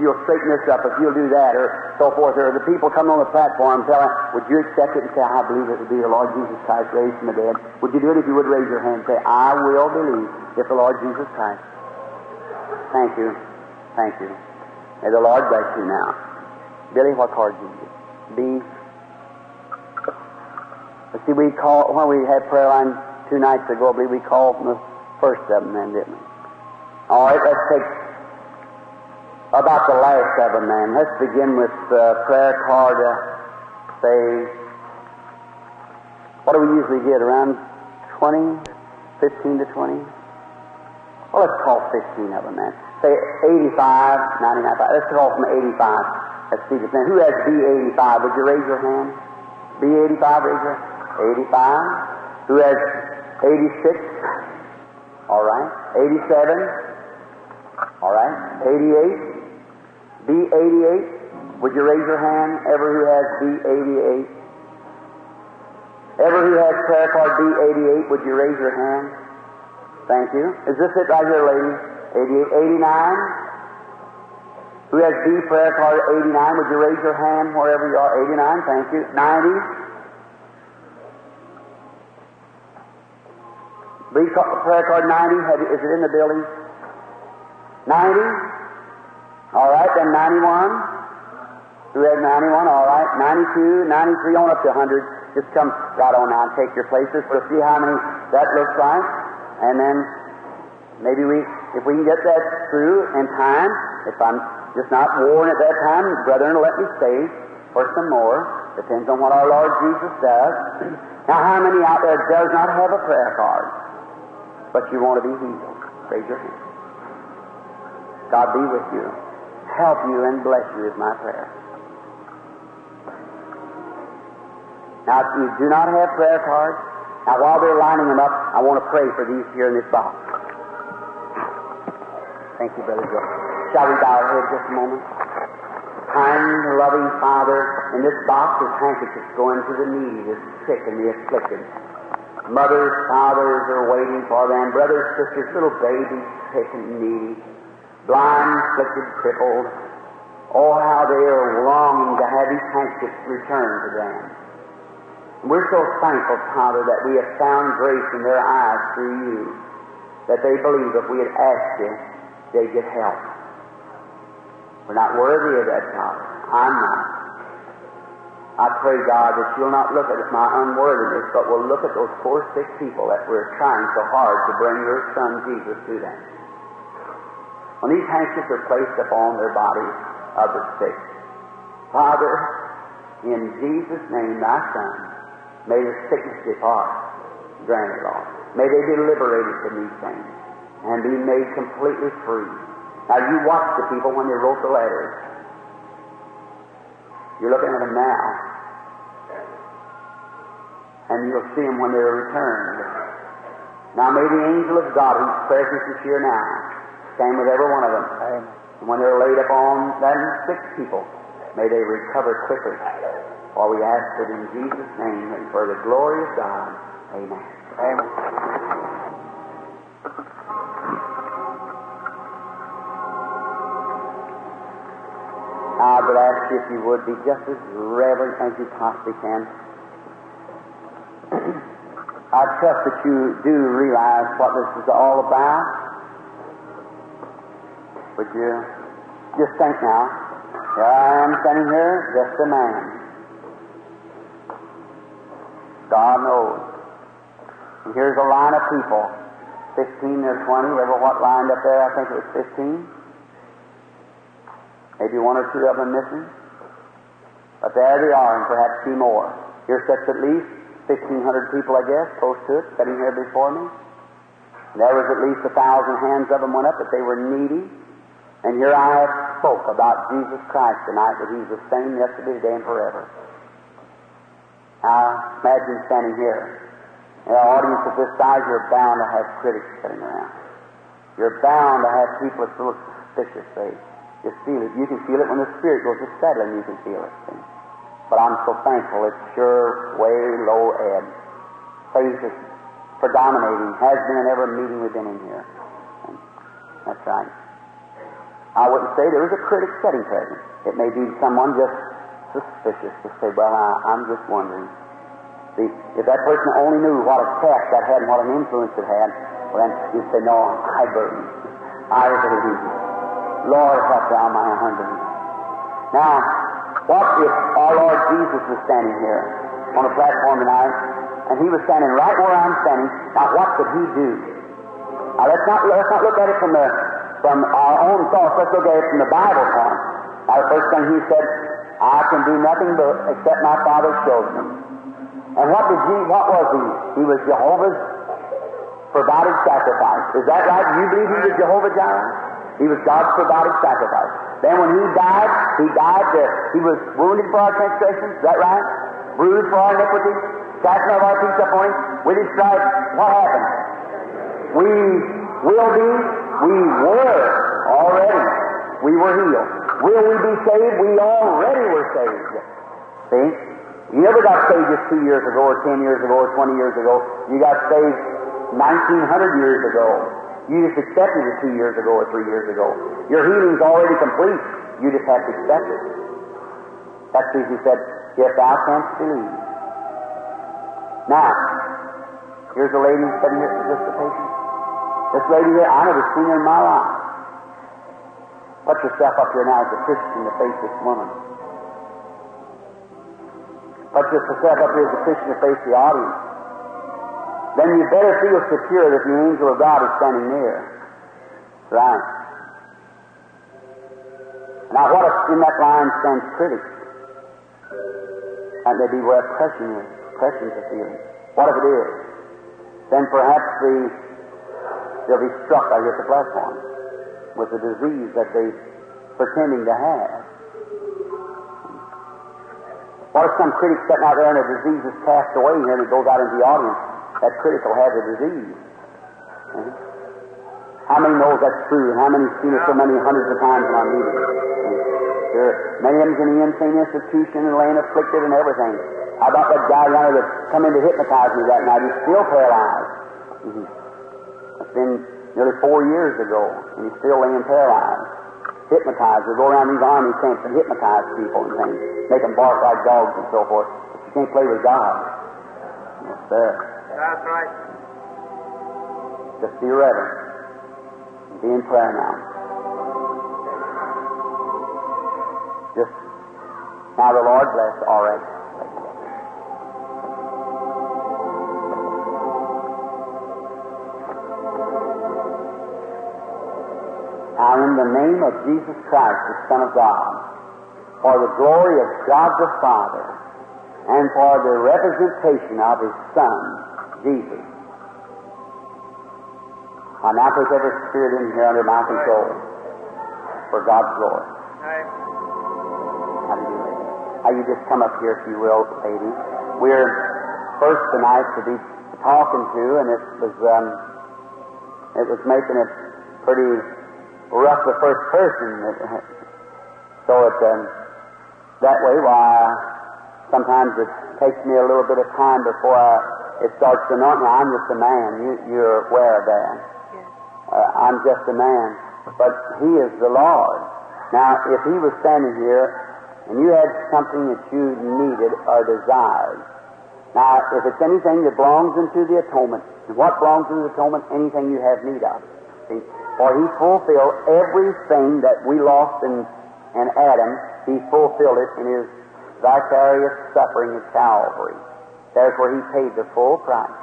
you'll straighten this up if you'll do that or so forth. Or the people come on the platform telling, would you accept it and say, I believe it would be the Lord Jesus Christ raised from the dead? Would you do it if you would raise your hand and say, I will believe if the Lord Jesus Christ. Thank you, thank you. May the Lord bless you now. Billy, what card did you get? B. Let's see, we call when we had prayer line two nights ago. I believe we called from the first of them, then, didn't we? All right, let's take about the last of them, then. Let's begin with uh, prayer card. Uh, say, what do we usually get? Around 20, 15 to 20. Well, let's call 15 of them, then. Say 85, 99. Let's call from 85. Let's see this. Now, who has B85? Would you raise your hand? B85, raise your 85. Who has 86? All right. 87. All right. 88. B88. Would you raise your hand? Ever who has B88? Ever who has prayer card B88, would you raise your hand? Thank you. Is this it right here, lady? 88. 89. Who has B prayer card 89? Would you raise your hand wherever you are? 89. Thank you. 90. B prayer card 90. Have, is it in the building? 90. All right, then 91. Who has 91? All right. 92, 93, on up to 100. Just come right on now and take your places. We'll see how many that looks like. And then maybe we, if we can get that through in time, if I'm just not worn at that time, brethren let me stay for some more. Depends on what our Lord Jesus does. <clears throat> now, how many out there does not have a prayer card, but you want to be healed? Raise your hand. God be with you, help you, and bless you is my prayer. Now, if you do not have prayer cards, now while they're lining them up, I want to pray for these here in this box. Thank you, Brother Joe. Shall we bow our heads just a moment? Kind, loving Father, in this box is handkerchiefs going to the needy, the sick, and the afflicted. Mothers, fathers are waiting for them. Brothers, sisters, little babies, sick and needy. Blind, afflicted, crippled. Oh, how they are longing to have these handkerchiefs returned to them. We're so thankful, Father, that we have found grace in their eyes through you, that they believe if we had asked you, they'd get help. We're not worthy of that, Father. I'm not. I pray, God, that you'll not look at my unworthiness, but will look at those poor sick people that we're trying so hard to bring your Son Jesus to them. When these handkerchiefs are placed upon their bodies of the sick, Father, in Jesus' name, thy Son, may the sickness depart. Grant it, Lord. May they be liberated from these things and be made completely free. Now you watch the people when they wrote the letters. You're looking at them now. And you'll see them when they're returned. Now may the angel of God, whose presence is here now, stand with every one of them. Amen. And when they're laid upon them sick people, may they recover quickly. For we ask it in Jesus' name and for the glory of God. Amen. Amen. I would ask you if you would be just as reverent as you possibly can. I trust that you do realize what this is all about. Would you just think now? Here I am standing here, just a man. God knows. And here's a line of people, 15 or 20, ever what lined up there? I think it was 15. Maybe one or two of them missing. But there they are, and perhaps two more. Here sits at least 1,500 people, I guess, close to it, sitting here before me. There was at least a thousand hands of them went up, but they were needy. And here I have spoke about Jesus Christ tonight, that He's the same yesterday, today, and forever. Now, imagine standing here. In an audience of this size, you're bound to have critics sitting around. You're bound to have people a little suspicious, say, just feel it. You can feel it when the Spirit goes to settling, you can feel it. See? But I'm so thankful it's sure way low ebb. Faith is predominating, has been in every meeting we've been in here. That's right. I wouldn't say there was a critic sitting present. It may be someone just suspicious to say, well, I, I'm just wondering. See, if that person only knew what a cast that had and what an influence it had, well, then you'd say, no, I believe. I believe. Lord, help thou my unbelief. Now, what if our Lord Jesus was standing here on a platform tonight, and he was standing right where I'm standing? Now, what could he do? Now, let's not let's not look at it from the from our own thoughts. Let's look at it from the Bible point. Now, the first thing he said, "I can do nothing but except my Father shows me." And what did he? What was he? He was Jehovah's provided sacrifice. Is that right? Do you believe he was Jehovah Jireh? He was God's provided sacrifice. Then when he died, he died, to, he was wounded for our transgressions, is that right? Bruised for our iniquities, chastisement of our peace upon him. With his stripes, what happened? We will be, we were already, we were healed. Will we be saved? We already were saved. See? You never got saved just two years ago, or ten years ago, or twenty years ago. You got saved 1900 years ago. You just accepted it two years ago or three years ago. Your healing's already complete. You just have to accept it. That's why he said, if thou canst believe. Now, here's a lady sitting here, just a patient. This lady here, I never seen her in my life. Put yourself up here now as a Christian to face this woman. Put yourself up here as a Christian to face the audience then you better feel secure that the angel of God is standing near. Right. Now, what if in that line stands critics? That may be where oppression is. Oppression's a feeling. What if it is? Then perhaps the, they'll be struck out here the platform with the disease that they're pretending to have. What if some critic sitting out there and the disease is cast away here and it goes out into the audience? That critical have the disease. How many knows that's true? How many seen it so many hundreds of times in our meetings? There, many of them in the insane institution and laying afflicted and everything. How about that guy yonder that come in to hypnotize me that night? He's still paralyzed. Mm-hmm. That's been nearly four years ago, and he's still laying paralyzed. Hypnotized. We go around these army camps and hypnotize people and things, make them bark like dogs and so forth. But you can't play with God. Yes, sir. That's right. Just be ready. Be in prayer now. Just now the Lord bless. Right. Now in the name of Jesus Christ, the Son of God, for the glory of God the Father, and for the representation of His Son, Jesus. I now take every spirit in here under my control. for God's glory. How do you do? How you just come up here, if you will, lady. We're first tonight to be talking to, and it was um, it was making it pretty rough the first person. so it um, that way, why sometimes it takes me a little bit of time before I, it starts to anoint me. I'm just a man. You, you're aware of that. Uh, I'm just a man, but He is the Lord. Now, if He was standing here and you had something that you needed or desired, now, if it's anything that belongs into the atonement, what belongs into the atonement? Anything you have need of. See? For He fulfilled everything that we lost in, in Adam, He fulfilled it in His vicarious suffering at Calvary. There's where He paid the full price.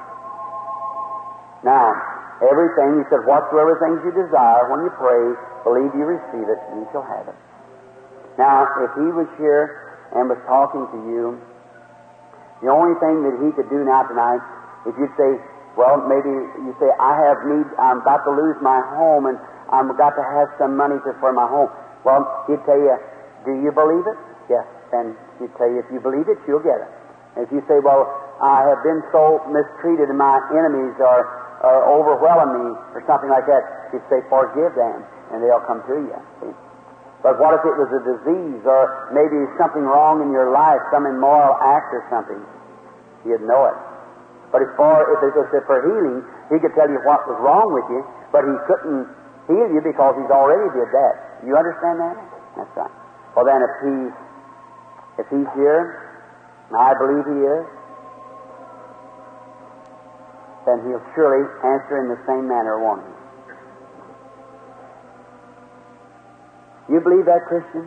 Now, everything, He said, whatsoever things you desire, when you pray, believe you receive it, and you shall have it. Now, if He was here and was talking to you, the only thing that He could do now tonight, if you'd say, well, maybe you say, I have need, I'm about to lose my home and I'm got to have some money to, for my home. Well, he'd tell you, do you believe it? Yes. And he'd tell you, if you believe it, you'll get it. If you say, well, I have been so mistreated and my enemies are, are overwhelming me or something like that, he'd say, forgive them and they'll come to you. See? But what if it was a disease or maybe something wrong in your life, some immoral act or something? You'd know it. But as far if it was for healing, he could tell you what was wrong with you, but he couldn't heal you because he's already did that. You understand that? That's right. Well then if he's if he's here, and I believe he is, then he'll surely answer in the same manner, won't he? You believe that, Christian?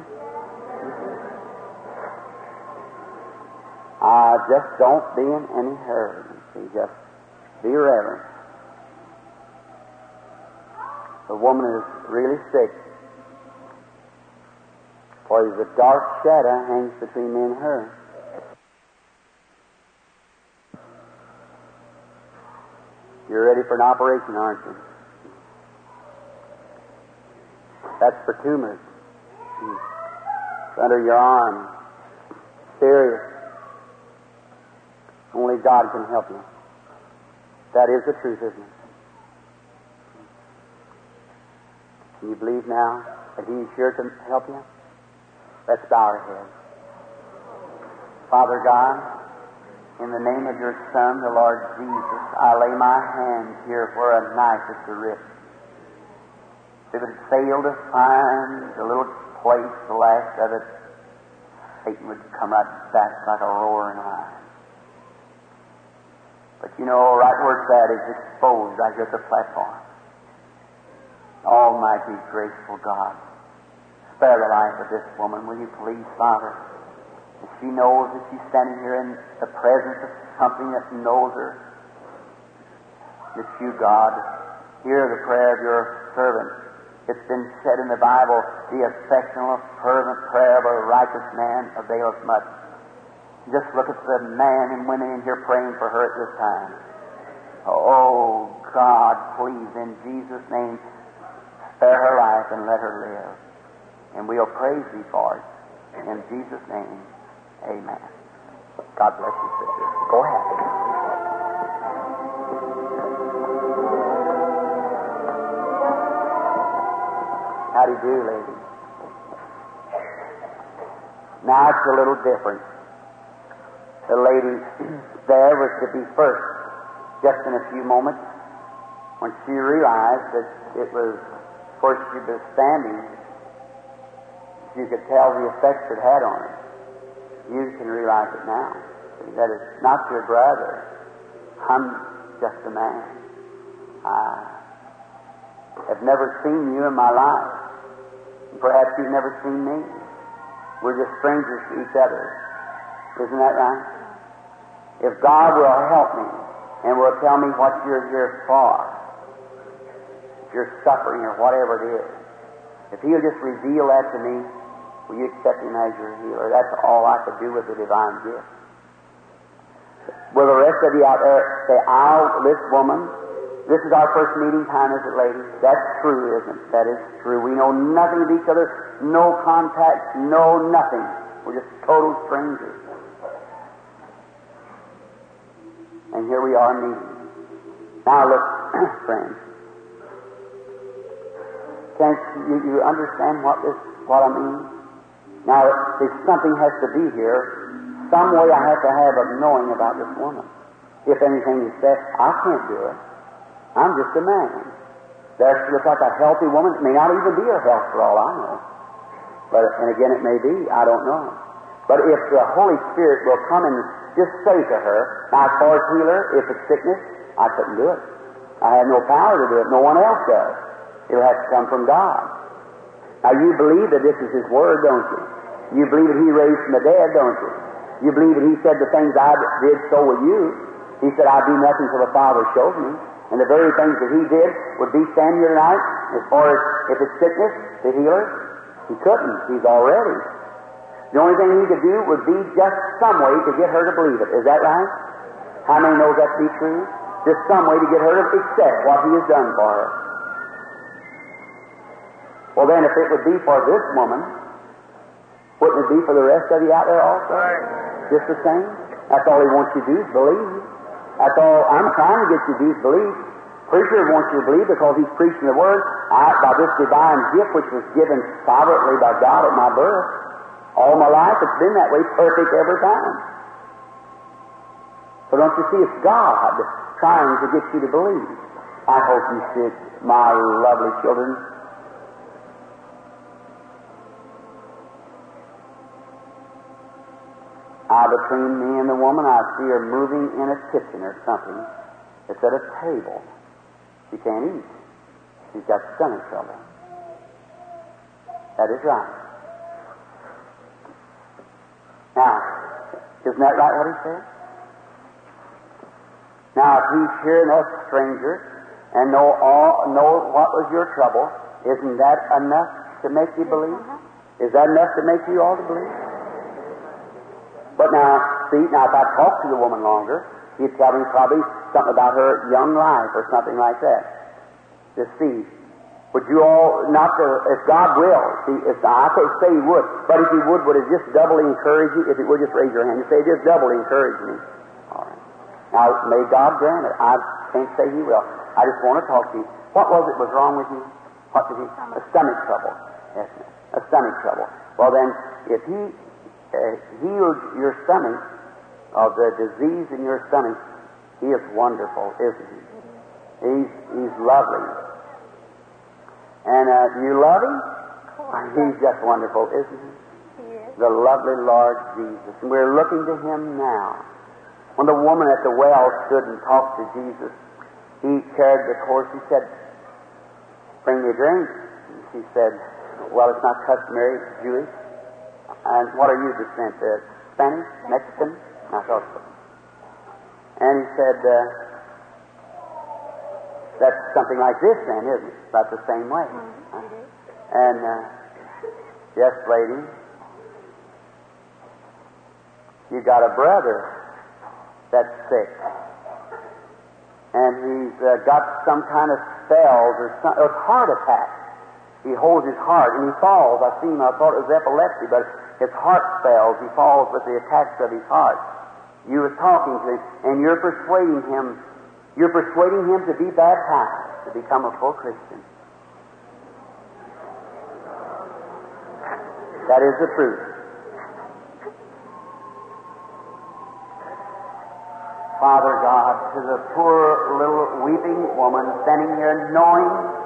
Uh, just don't be in any hurry. See, just be reverent. The woman is really sick. For the dark shadow hangs between me and her. You're ready for an operation, aren't you? That's for tumors. It's under your arm. Serious. Only God can help you. That is the truth, isn't it? Can you believe now that He's sure to help you? Let's bow our heads. Father God, in the name of your Son, the Lord Jesus, I lay my hands here where a knife is to rip. If it failed to find the little place, the last of it, Satan would come right back like a roaring lion. But you know, right where it's at is exposed right here at the platform. Almighty, graceful God, spare the life of this woman, will you please, Father? She knows that she's standing here in the presence of something that knows her, that you, God, hear the prayer of your servant. It's been said in the Bible, the affectional, fervent prayer of a righteous man availeth much. Just look at the man and women in here praying for her at this time. Oh, God, please, in Jesus' name, spare her life and let her live. And we'll praise thee for it. In Jesus' name, amen. God bless you, sister. Go ahead. How do you do, lady? Now it's a little different. The lady there was to be first, just in a few moments, when she realized that it was where she was standing, you could tell the effects it had on her. You can realize it now. That it's not your brother. I'm just a man. I have never seen you in my life. Perhaps you've never seen me. We're just strangers to each other. Isn't that right? If God will help me and will tell me what you're here for, if you're suffering or whatever it is, if He'll just reveal that to me, will you accept Him as your healer? That's all I could do with the divine gift. Will the rest of you out there say, I'll, this woman This is our first meeting time, is it, lady? That's true, isn't it? That is true. We know nothing of each other, no contact, no nothing. We're just total strangers. And here we are meeting. Now look, <clears throat> friends. Can you, you understand what this what I mean? Now, if something has to be here, some way I have to have of knowing about this woman. If anything is said, I can't do it. I'm just a man. There she looks like a healthy woman. It may not even be her health for all I know. But and again, it may be. I don't know. But if the Holy Spirit will come and just say to her, now as far as healer, if it's sickness, I couldn't do it. I have no power to do it. No one else does. It'll have to come from God. Now you believe that this is His Word, don't you? You believe that He raised from the dead, don't you? You believe that He said the things I did, so will you. He said, I do nothing till the Father shows me. And the very things that He did would be standing here tonight, as far as if it's sickness, the healer. He couldn't. He's already. The only thing He could do would be just some way to get her to believe it. Is that right? How many knows that to be true? Just some way to get her to accept what He has done for her. Well, then, if it would be for this woman, wouldn't it be for the rest of you out there also? Right. Just the same? That's all he wants you to do is believe. That's all I'm trying to get you to do is believe. Preacher wants you to believe because he's preaching the word. I, by this divine gift which was given sovereignly by God at my birth, all my life it's been that way, perfect every time. So don't you see, it's God trying to get you to believe. I hope you see it, my lovely children. Ah, between me and the woman, I see her moving in a kitchen or something. It's at a table. She can't eat. She's got stomach trouble. That is right. Now, isn't that right what he said? Now, if he's hearing us strangers and know all, know what was your trouble, isn't that enough to make you believe? Is that enough to make you all to believe? But now, see, now if I talk to the woman longer, he'd tell me probably something about her young life or something like that. To see. Would you all, not to, if God will, see, if I could say He would, but if He would, would it just doubly encourage you? If He would, just raise your hand and say, just doubly encourage me. All right. Now, may God grant it. I can't say He will. I just want to talk to you. What was it was wrong with you? What did He? A stomach trouble. Yes, ma'am. A stomach trouble. Well, then, if He healed your stomach of the disease in your stomach, He is wonderful, isn't He? He's, he's lovely. And uh, do you love Him? He's just wonderful, isn't He? The lovely Lord Jesus. And we're looking to Him now. When the woman at the well stood and talked to Jesus, He carried the course. He said, Bring me a drink. And she said, Well, it's not customary, it's Jewish. And what are you descent? Uh, Spanish? Mexican? I thought so. And he said, uh, that's something like this then, isn't it? About the same way. Uh, and, uh, yes, lady, you got a brother that's sick. And he's uh, got some kind of spells or some, or heart attack. He holds his heart and he falls. I've seen I thought it was epilepsy, but his heart fails. He falls with the attacks of his heart. You were talking to him, and you're persuading him. You're persuading him to be baptized, to become a full Christian. That is the truth. Father God, to the poor little weeping woman standing here knowing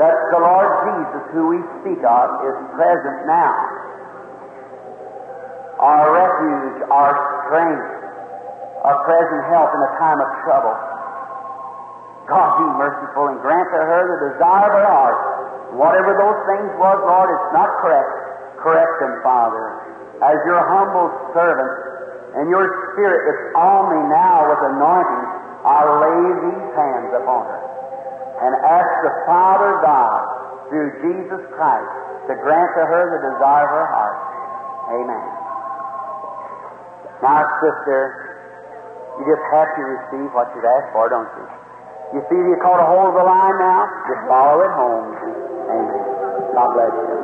that the Lord Jesus, who we speak of, is present now our refuge, our strength, our present help in a time of trouble. God be merciful and grant to her the desire of her heart. Whatever those things was, Lord, it's not correct. Correct them, Father. As your humble servant and your Spirit is on me now with anointing, I'll lay these hands upon her and ask the Father God through Jesus Christ to grant to her the desire of her heart. Amen. Now, sister, you just have to receive what you've asked for, don't you? You see, you caught a hold of the line now? Just follow it home. Amen. God bless you.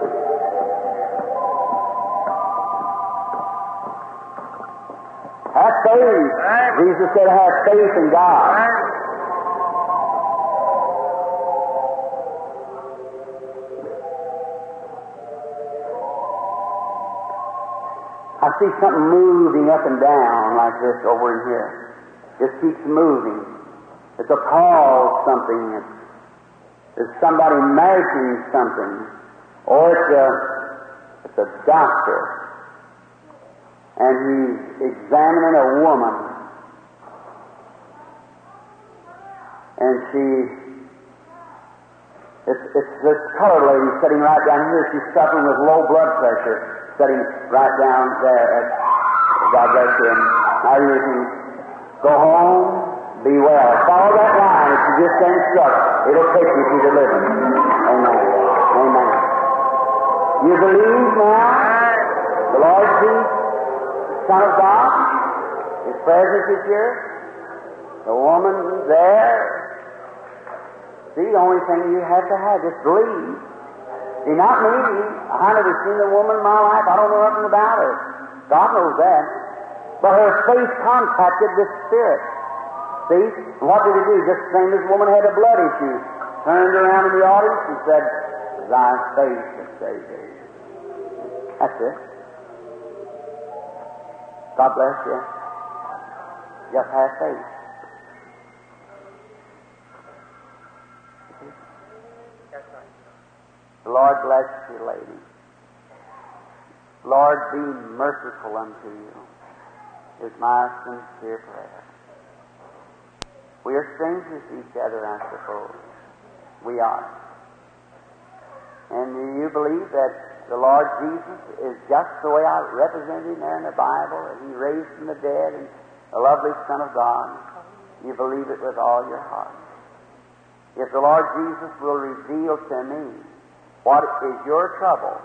Have faith. Jesus said, have faith in God. See something moving up and down like this over in here. Just keeps moving. It's a call something. It's, somebody marking something. Or it's a, it's a doctor. And he's examining a woman. And she, it's, it's this colored lady sitting right down here. She's suffering with low blood pressure sitting right down there at God bless you. Now you can go home, be well. Follow that line. If you just stand stuck, it'll take you to the deliverance. Amen. Amen. You believe now? The Lord Jesus, Son of God, His presence is here. The woman there. The only thing you have to have, just believe. See, not me. I never seen a woman in my life. I don't know nothing about her. God knows that. But her faith contacted this spirit. See? What did it do? Just the same as the woman had a blood issue. Turned around in the audience and said, Thy faith has saved thee. That's it. God bless you. Just have faith. Lord bless you, lady. Lord, be merciful unto you, is my sincere prayer. We are strangers to each other, I suppose. We are. And do you believe that the Lord Jesus is just the way I represented him there in the Bible, that he raised from the dead and the lovely Son of God? You believe it with all your heart. If the Lord Jesus will reveal to me what is your trouble,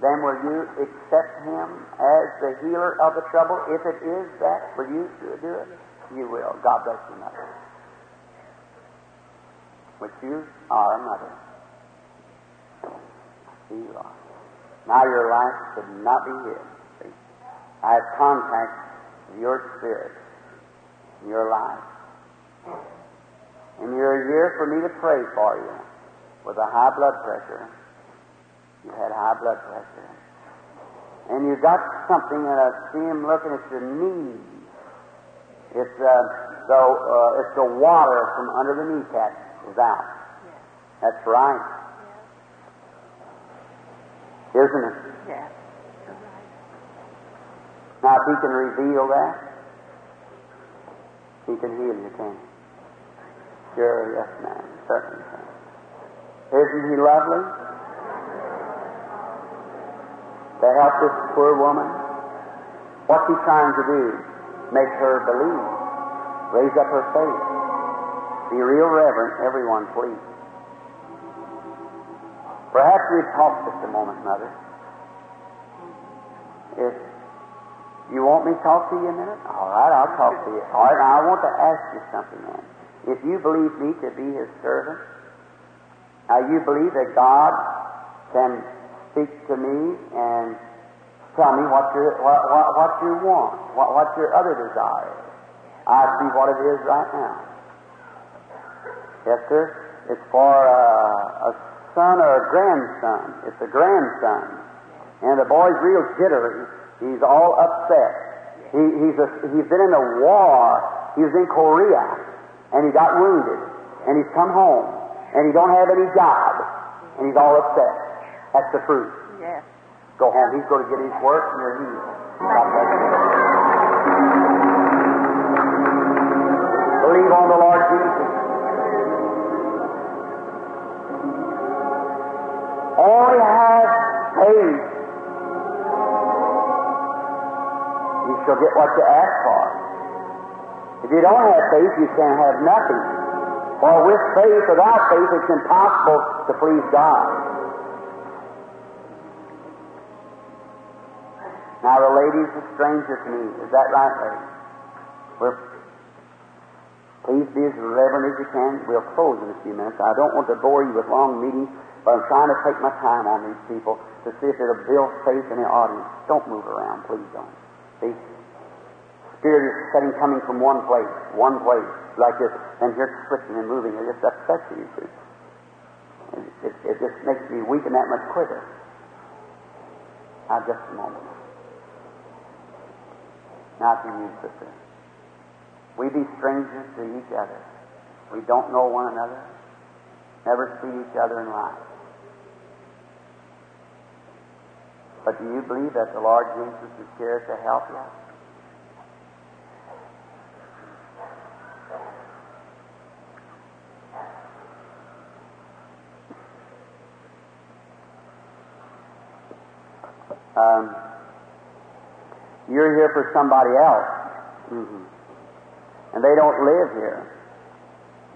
then will you accept Him as the healer of the trouble? If it is that, will you do it? You will. God bless you, mother. Which you are a mother. You are. Now your life should not be hid. I have contact with your spirit, your life. And you're here for me to pray for you with a high blood pressure. You had high blood pressure. And you got something, and I see him looking at your knees. It's uh, the uh, it's the water from under the kneecap is out. Yes. That's right, Yes. isn't it? Yes. Right. Now, if he can reveal that, he can heal you, can he? Sure, yes, ma'am. Certainly. Isn't he lovely? To help this poor woman? What's he trying to do? Make her believe. Raise up her faith. Be real reverent, everyone, please. Perhaps we'd talk just a moment, Mother. If you want me to talk to you a minute? All right, I'll talk to you. All right, I want to ask you something then. If you believe me to be His servant, now you believe that God can speak to me and tell me what you what, what, what you want, what, what your other desire. I see what it is right now. Yes, sir. It's for uh, a son or a grandson. It's a grandson. And the boy's real jittery. He's all upset. He, he's, a, he's been in a war. He was in Korea, and he got wounded. And he's come home, and he don't have any job. And he's all upset. That's the truth. Yes. Go home. He's going to get his work, and you're healed. Believe on the Lord Jesus. Only have faith. You shall get what you ask for. If you don't have faith, you can't have nothing. For with faith, without faith, it's impossible to please God. Now, the lady's a stranger to me. Is that right, lady? We're, Please be as reverent as you can. We'll close in a few minutes. I don't want to bore you with long meetings, but I'm trying to take my time on these people to see if it'll build faith in the audience. Don't move around, please don't. See? Spirit is setting coming from one place, one place, like this, and here it's switching and moving. It just upsets you. It, it, it just makes me weaken that much quicker. Now, just a moment. Now to you, sister. We be strangers to each other. We don't know one another. Never see each other in life. But do you believe that the Lord Jesus is here to help you? Um, you're here for somebody else. Mm-hmm. And they don't live here.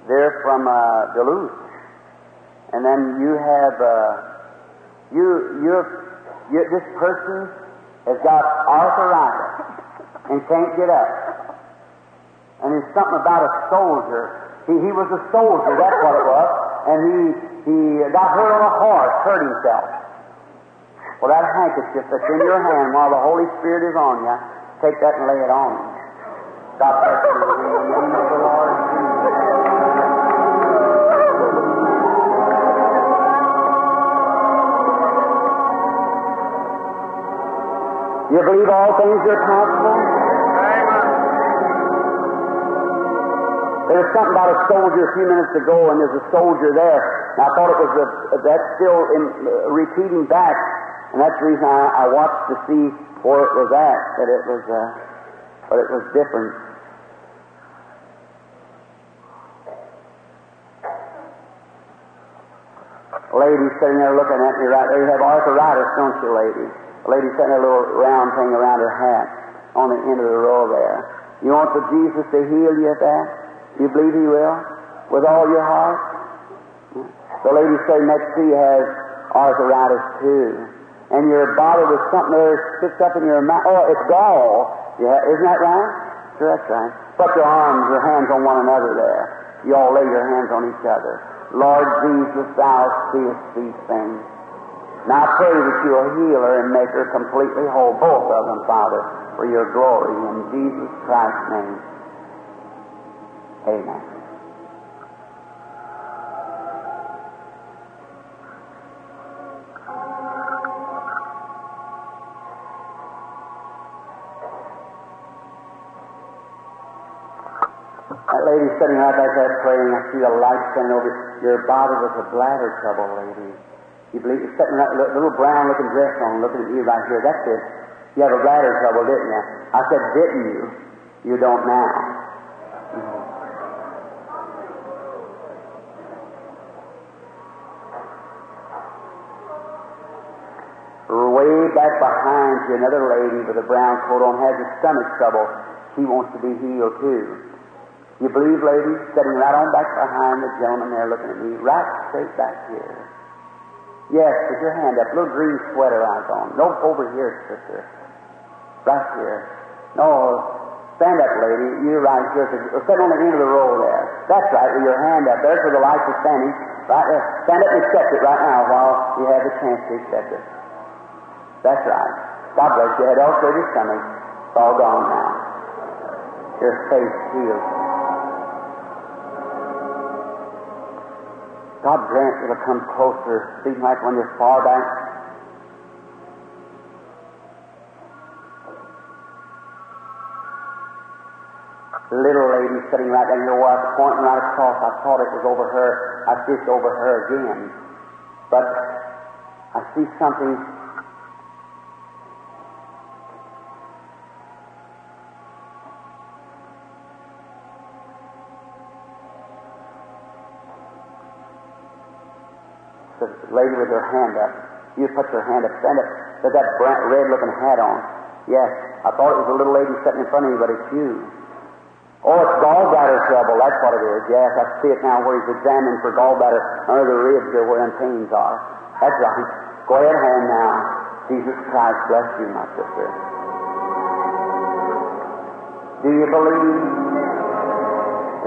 They're from uh, Duluth. And then you have, uh, you, you're, you, this person has got arthritis and can't get up. And there's something about a soldier. He, he was a soldier, that's what it was. And he, he got hurt on a horse, hurt himself. Well, that handkerchief that's in your hand while the Holy Spirit is on you, take that and lay it on. God bless you. In the name of the Lord Jesus. You believe all things are possible? There was something about a soldier a few minutes ago, and there's a soldier there. And I thought it was a, that's still in, uh, repeating back, and that's the reason I, I watched to see where it was at. That it was, uh, but it was different. Lady sitting there looking at me right there. You have arthritis, don't you, lady? A lady sitting there, a little round thing around her hat on the end of the row there. You want the Jesus to heal you at that? You believe He will? With all your heart? The lady sitting next to you has arthritis too. And you're bothered with something there sticks up in your mouth. Oh, it's gall. Yeah, isn't that right? Sure, that's right. Put your arms, your hands on one another there. You all lay your hands on each other. Lord Jesus, thou seest these things. Now I pray that you'll heal her and make her completely whole, both of them, Father, for your glory. In Jesus Christ's name. Amen. That lady sitting right back there praying, I see the light shining over your body with a bladder trouble, lady. You believe you're sitting in that little brown looking dress on, looking at you right here. That's it. You have a bladder trouble, didn't you? I said, didn't you? You don't now. Way back behind you, another lady with a brown coat on has a stomach trouble. She wants to be healed too. You believe, lady, sitting right on back behind the gentleman there looking at me, right straight back here. Yes, put your hand up. Little green sweater eyes on. No, over here, sister. Right here. No, stand up, lady. You right here. Sit on the end of the row there. That's right, with your hand up. There's where the light is standing. Right there. Stand up and accept it right now while you have the chance to accept it. That's right. God bless you. Head ulcerated stomach. It's all gone now. Your faith healed. God grant it'll come closer, seem like when you're far back. Little lady sitting right there, you know what, pointing right across. I thought it was over her. I see over her again. But I see something the lady with her hand up. You put your hand up, stand up, with that red looking hat on. Yes, I thought it was a little lady sitting in front of you, but it's you. Oh, it's gallbladder trouble, that's what it is. Yes, I see it now where he's examining for gallbladder under the ribs or where pains are. That's right. Go ahead home now. Jesus Christ bless you, my sister. Do you believe?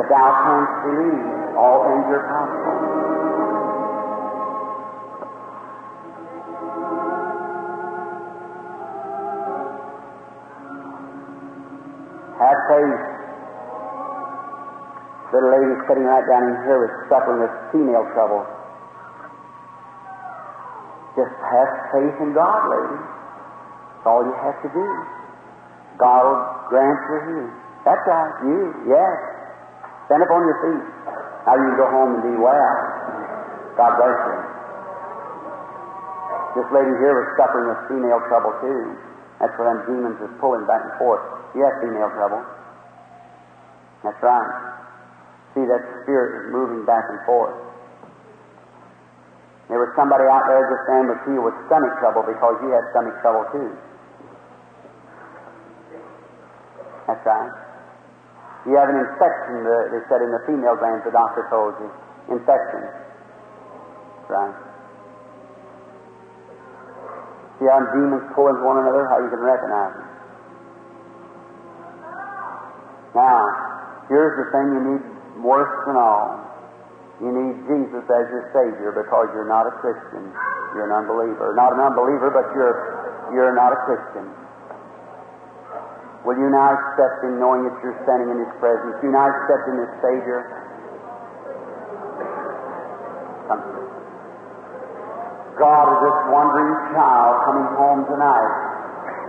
If thou canst believe, all things are possible. Little lady sitting right down in here was suffering with female trouble. Just have faith in God, lady. That's all you have to do. God will grant your healing. That's right, you, yes. Stand up on your feet. Now you can go home and be well. God bless you. This lady here was suffering with female trouble too. That's what them demons is pulling back and forth. You have female trouble. That's right. See, that spirit is moving back and forth. There was somebody out there just then with you with stomach trouble because you had stomach trouble too. That's right. You have an infection, the, they said, in the female glands, the doctor told you. Infection. Right. See how demons pull one another, how you can recognize them. Now, here's the thing you need worse than all. You need Jesus as your Savior because you're not a Christian. You're an unbeliever. Not an unbeliever, but you're, you're not a Christian. Will you now accept Him knowing that you're standing in His presence? You now accept Him as Savior? Come. God is this wandering child coming home tonight.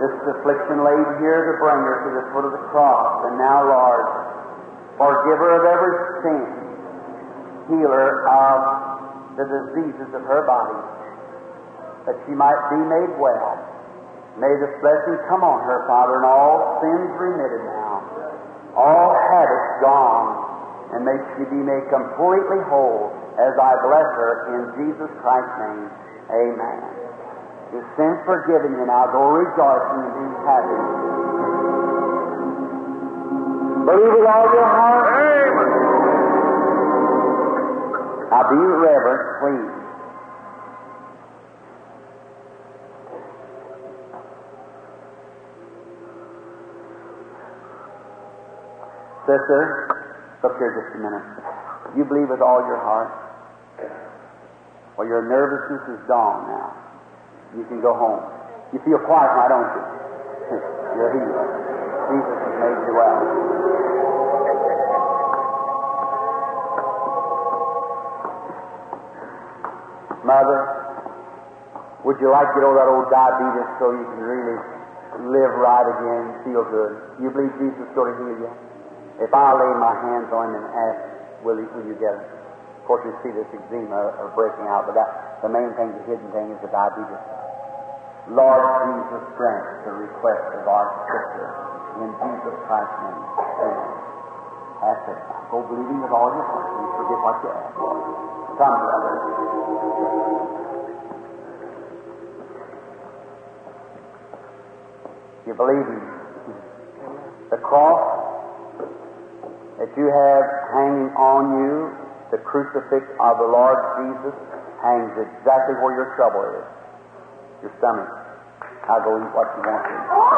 This affliction laid here to bring her to the foot of the cross. And now, Lord, forgiver of every sin, healer of the diseases of her body, that she might be made well. May this blessing come on her, Father, and all sins remitted now, all habits gone, and may she be made completely whole as I bless her in Jesus Christ's name. Amen. Your sins forgiven you now. Go rejoicing and be happy. Believe with all your heart. Amen. Now be reverent, please. Sister, look here just a minute. You believe with all your heart? Well, your nervousness is gone now. You can go home. You feel quiet now, don't you? <laughs> You're healed. Jesus has made you well. Mother, would you like to get over that old diabetes so you can really live right again, feel good? You believe Jesus is going to heal you? If I lay my hands on him and ask, will, he, will you get it? Of course, you see this eczema are breaking out, but that, the main thing, the hidden thing, is the diabetes. Lord Jesus, grant the request of our sister in Jesus Christ's name. Amen. That's it. Go believing with all your heart. You forget what you ask. For. Come, brother. You believe in the cross that you have hanging on you, the crucifix of the Lord Jesus, hangs exactly where your trouble is. Your stomach. I'll go eat what you want to.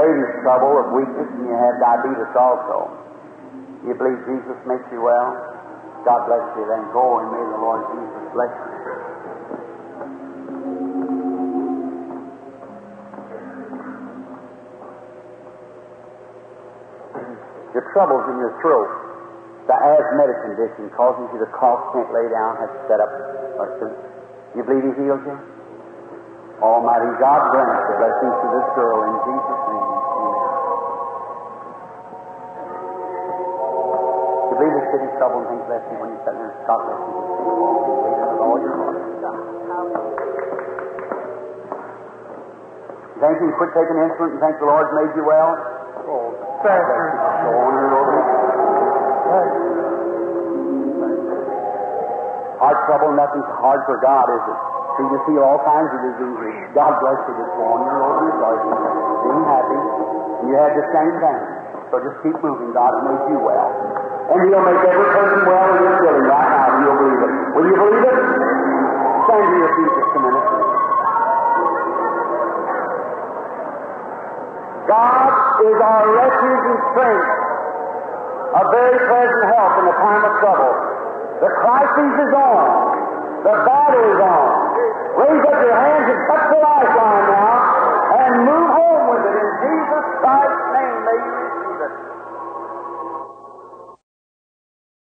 Ladies' trouble of weakness, and you have diabetes also. You believe Jesus makes you well? God bless you. Then go and may the Lord Jesus bless you. Your troubles in your throat, the asthmatic condition causing you to cough, can't lay down, have to set up. Or to- You believe He heals you? Almighty God grant the blessings to this girl in Jesus' name. Amen. You believe the city's trouble and things bless you when you sit there and God bless you. Just think of all things, believe it with all your heart. Thank you. Quit taking instrument and thank the Lord's made you well. Oh, Pastor. Go on your road. Heart trouble, nothing's hard for God, is it? See, you feel all kinds of diseases. God bless you this morning. You're over rejoicing, being happy. And you had the same thing. So just keep moving. God has made you well. And He'll make every person well in your feeling right now. You'll believe it. Will you believe it? Stand to your feet just a minute. God is our refuge and strength, a very present help in the time of trouble. The crisis is on. The battle is on. Raise up your hands and touch the lifeline now and move home with it in Jesus Christ's name, ladies.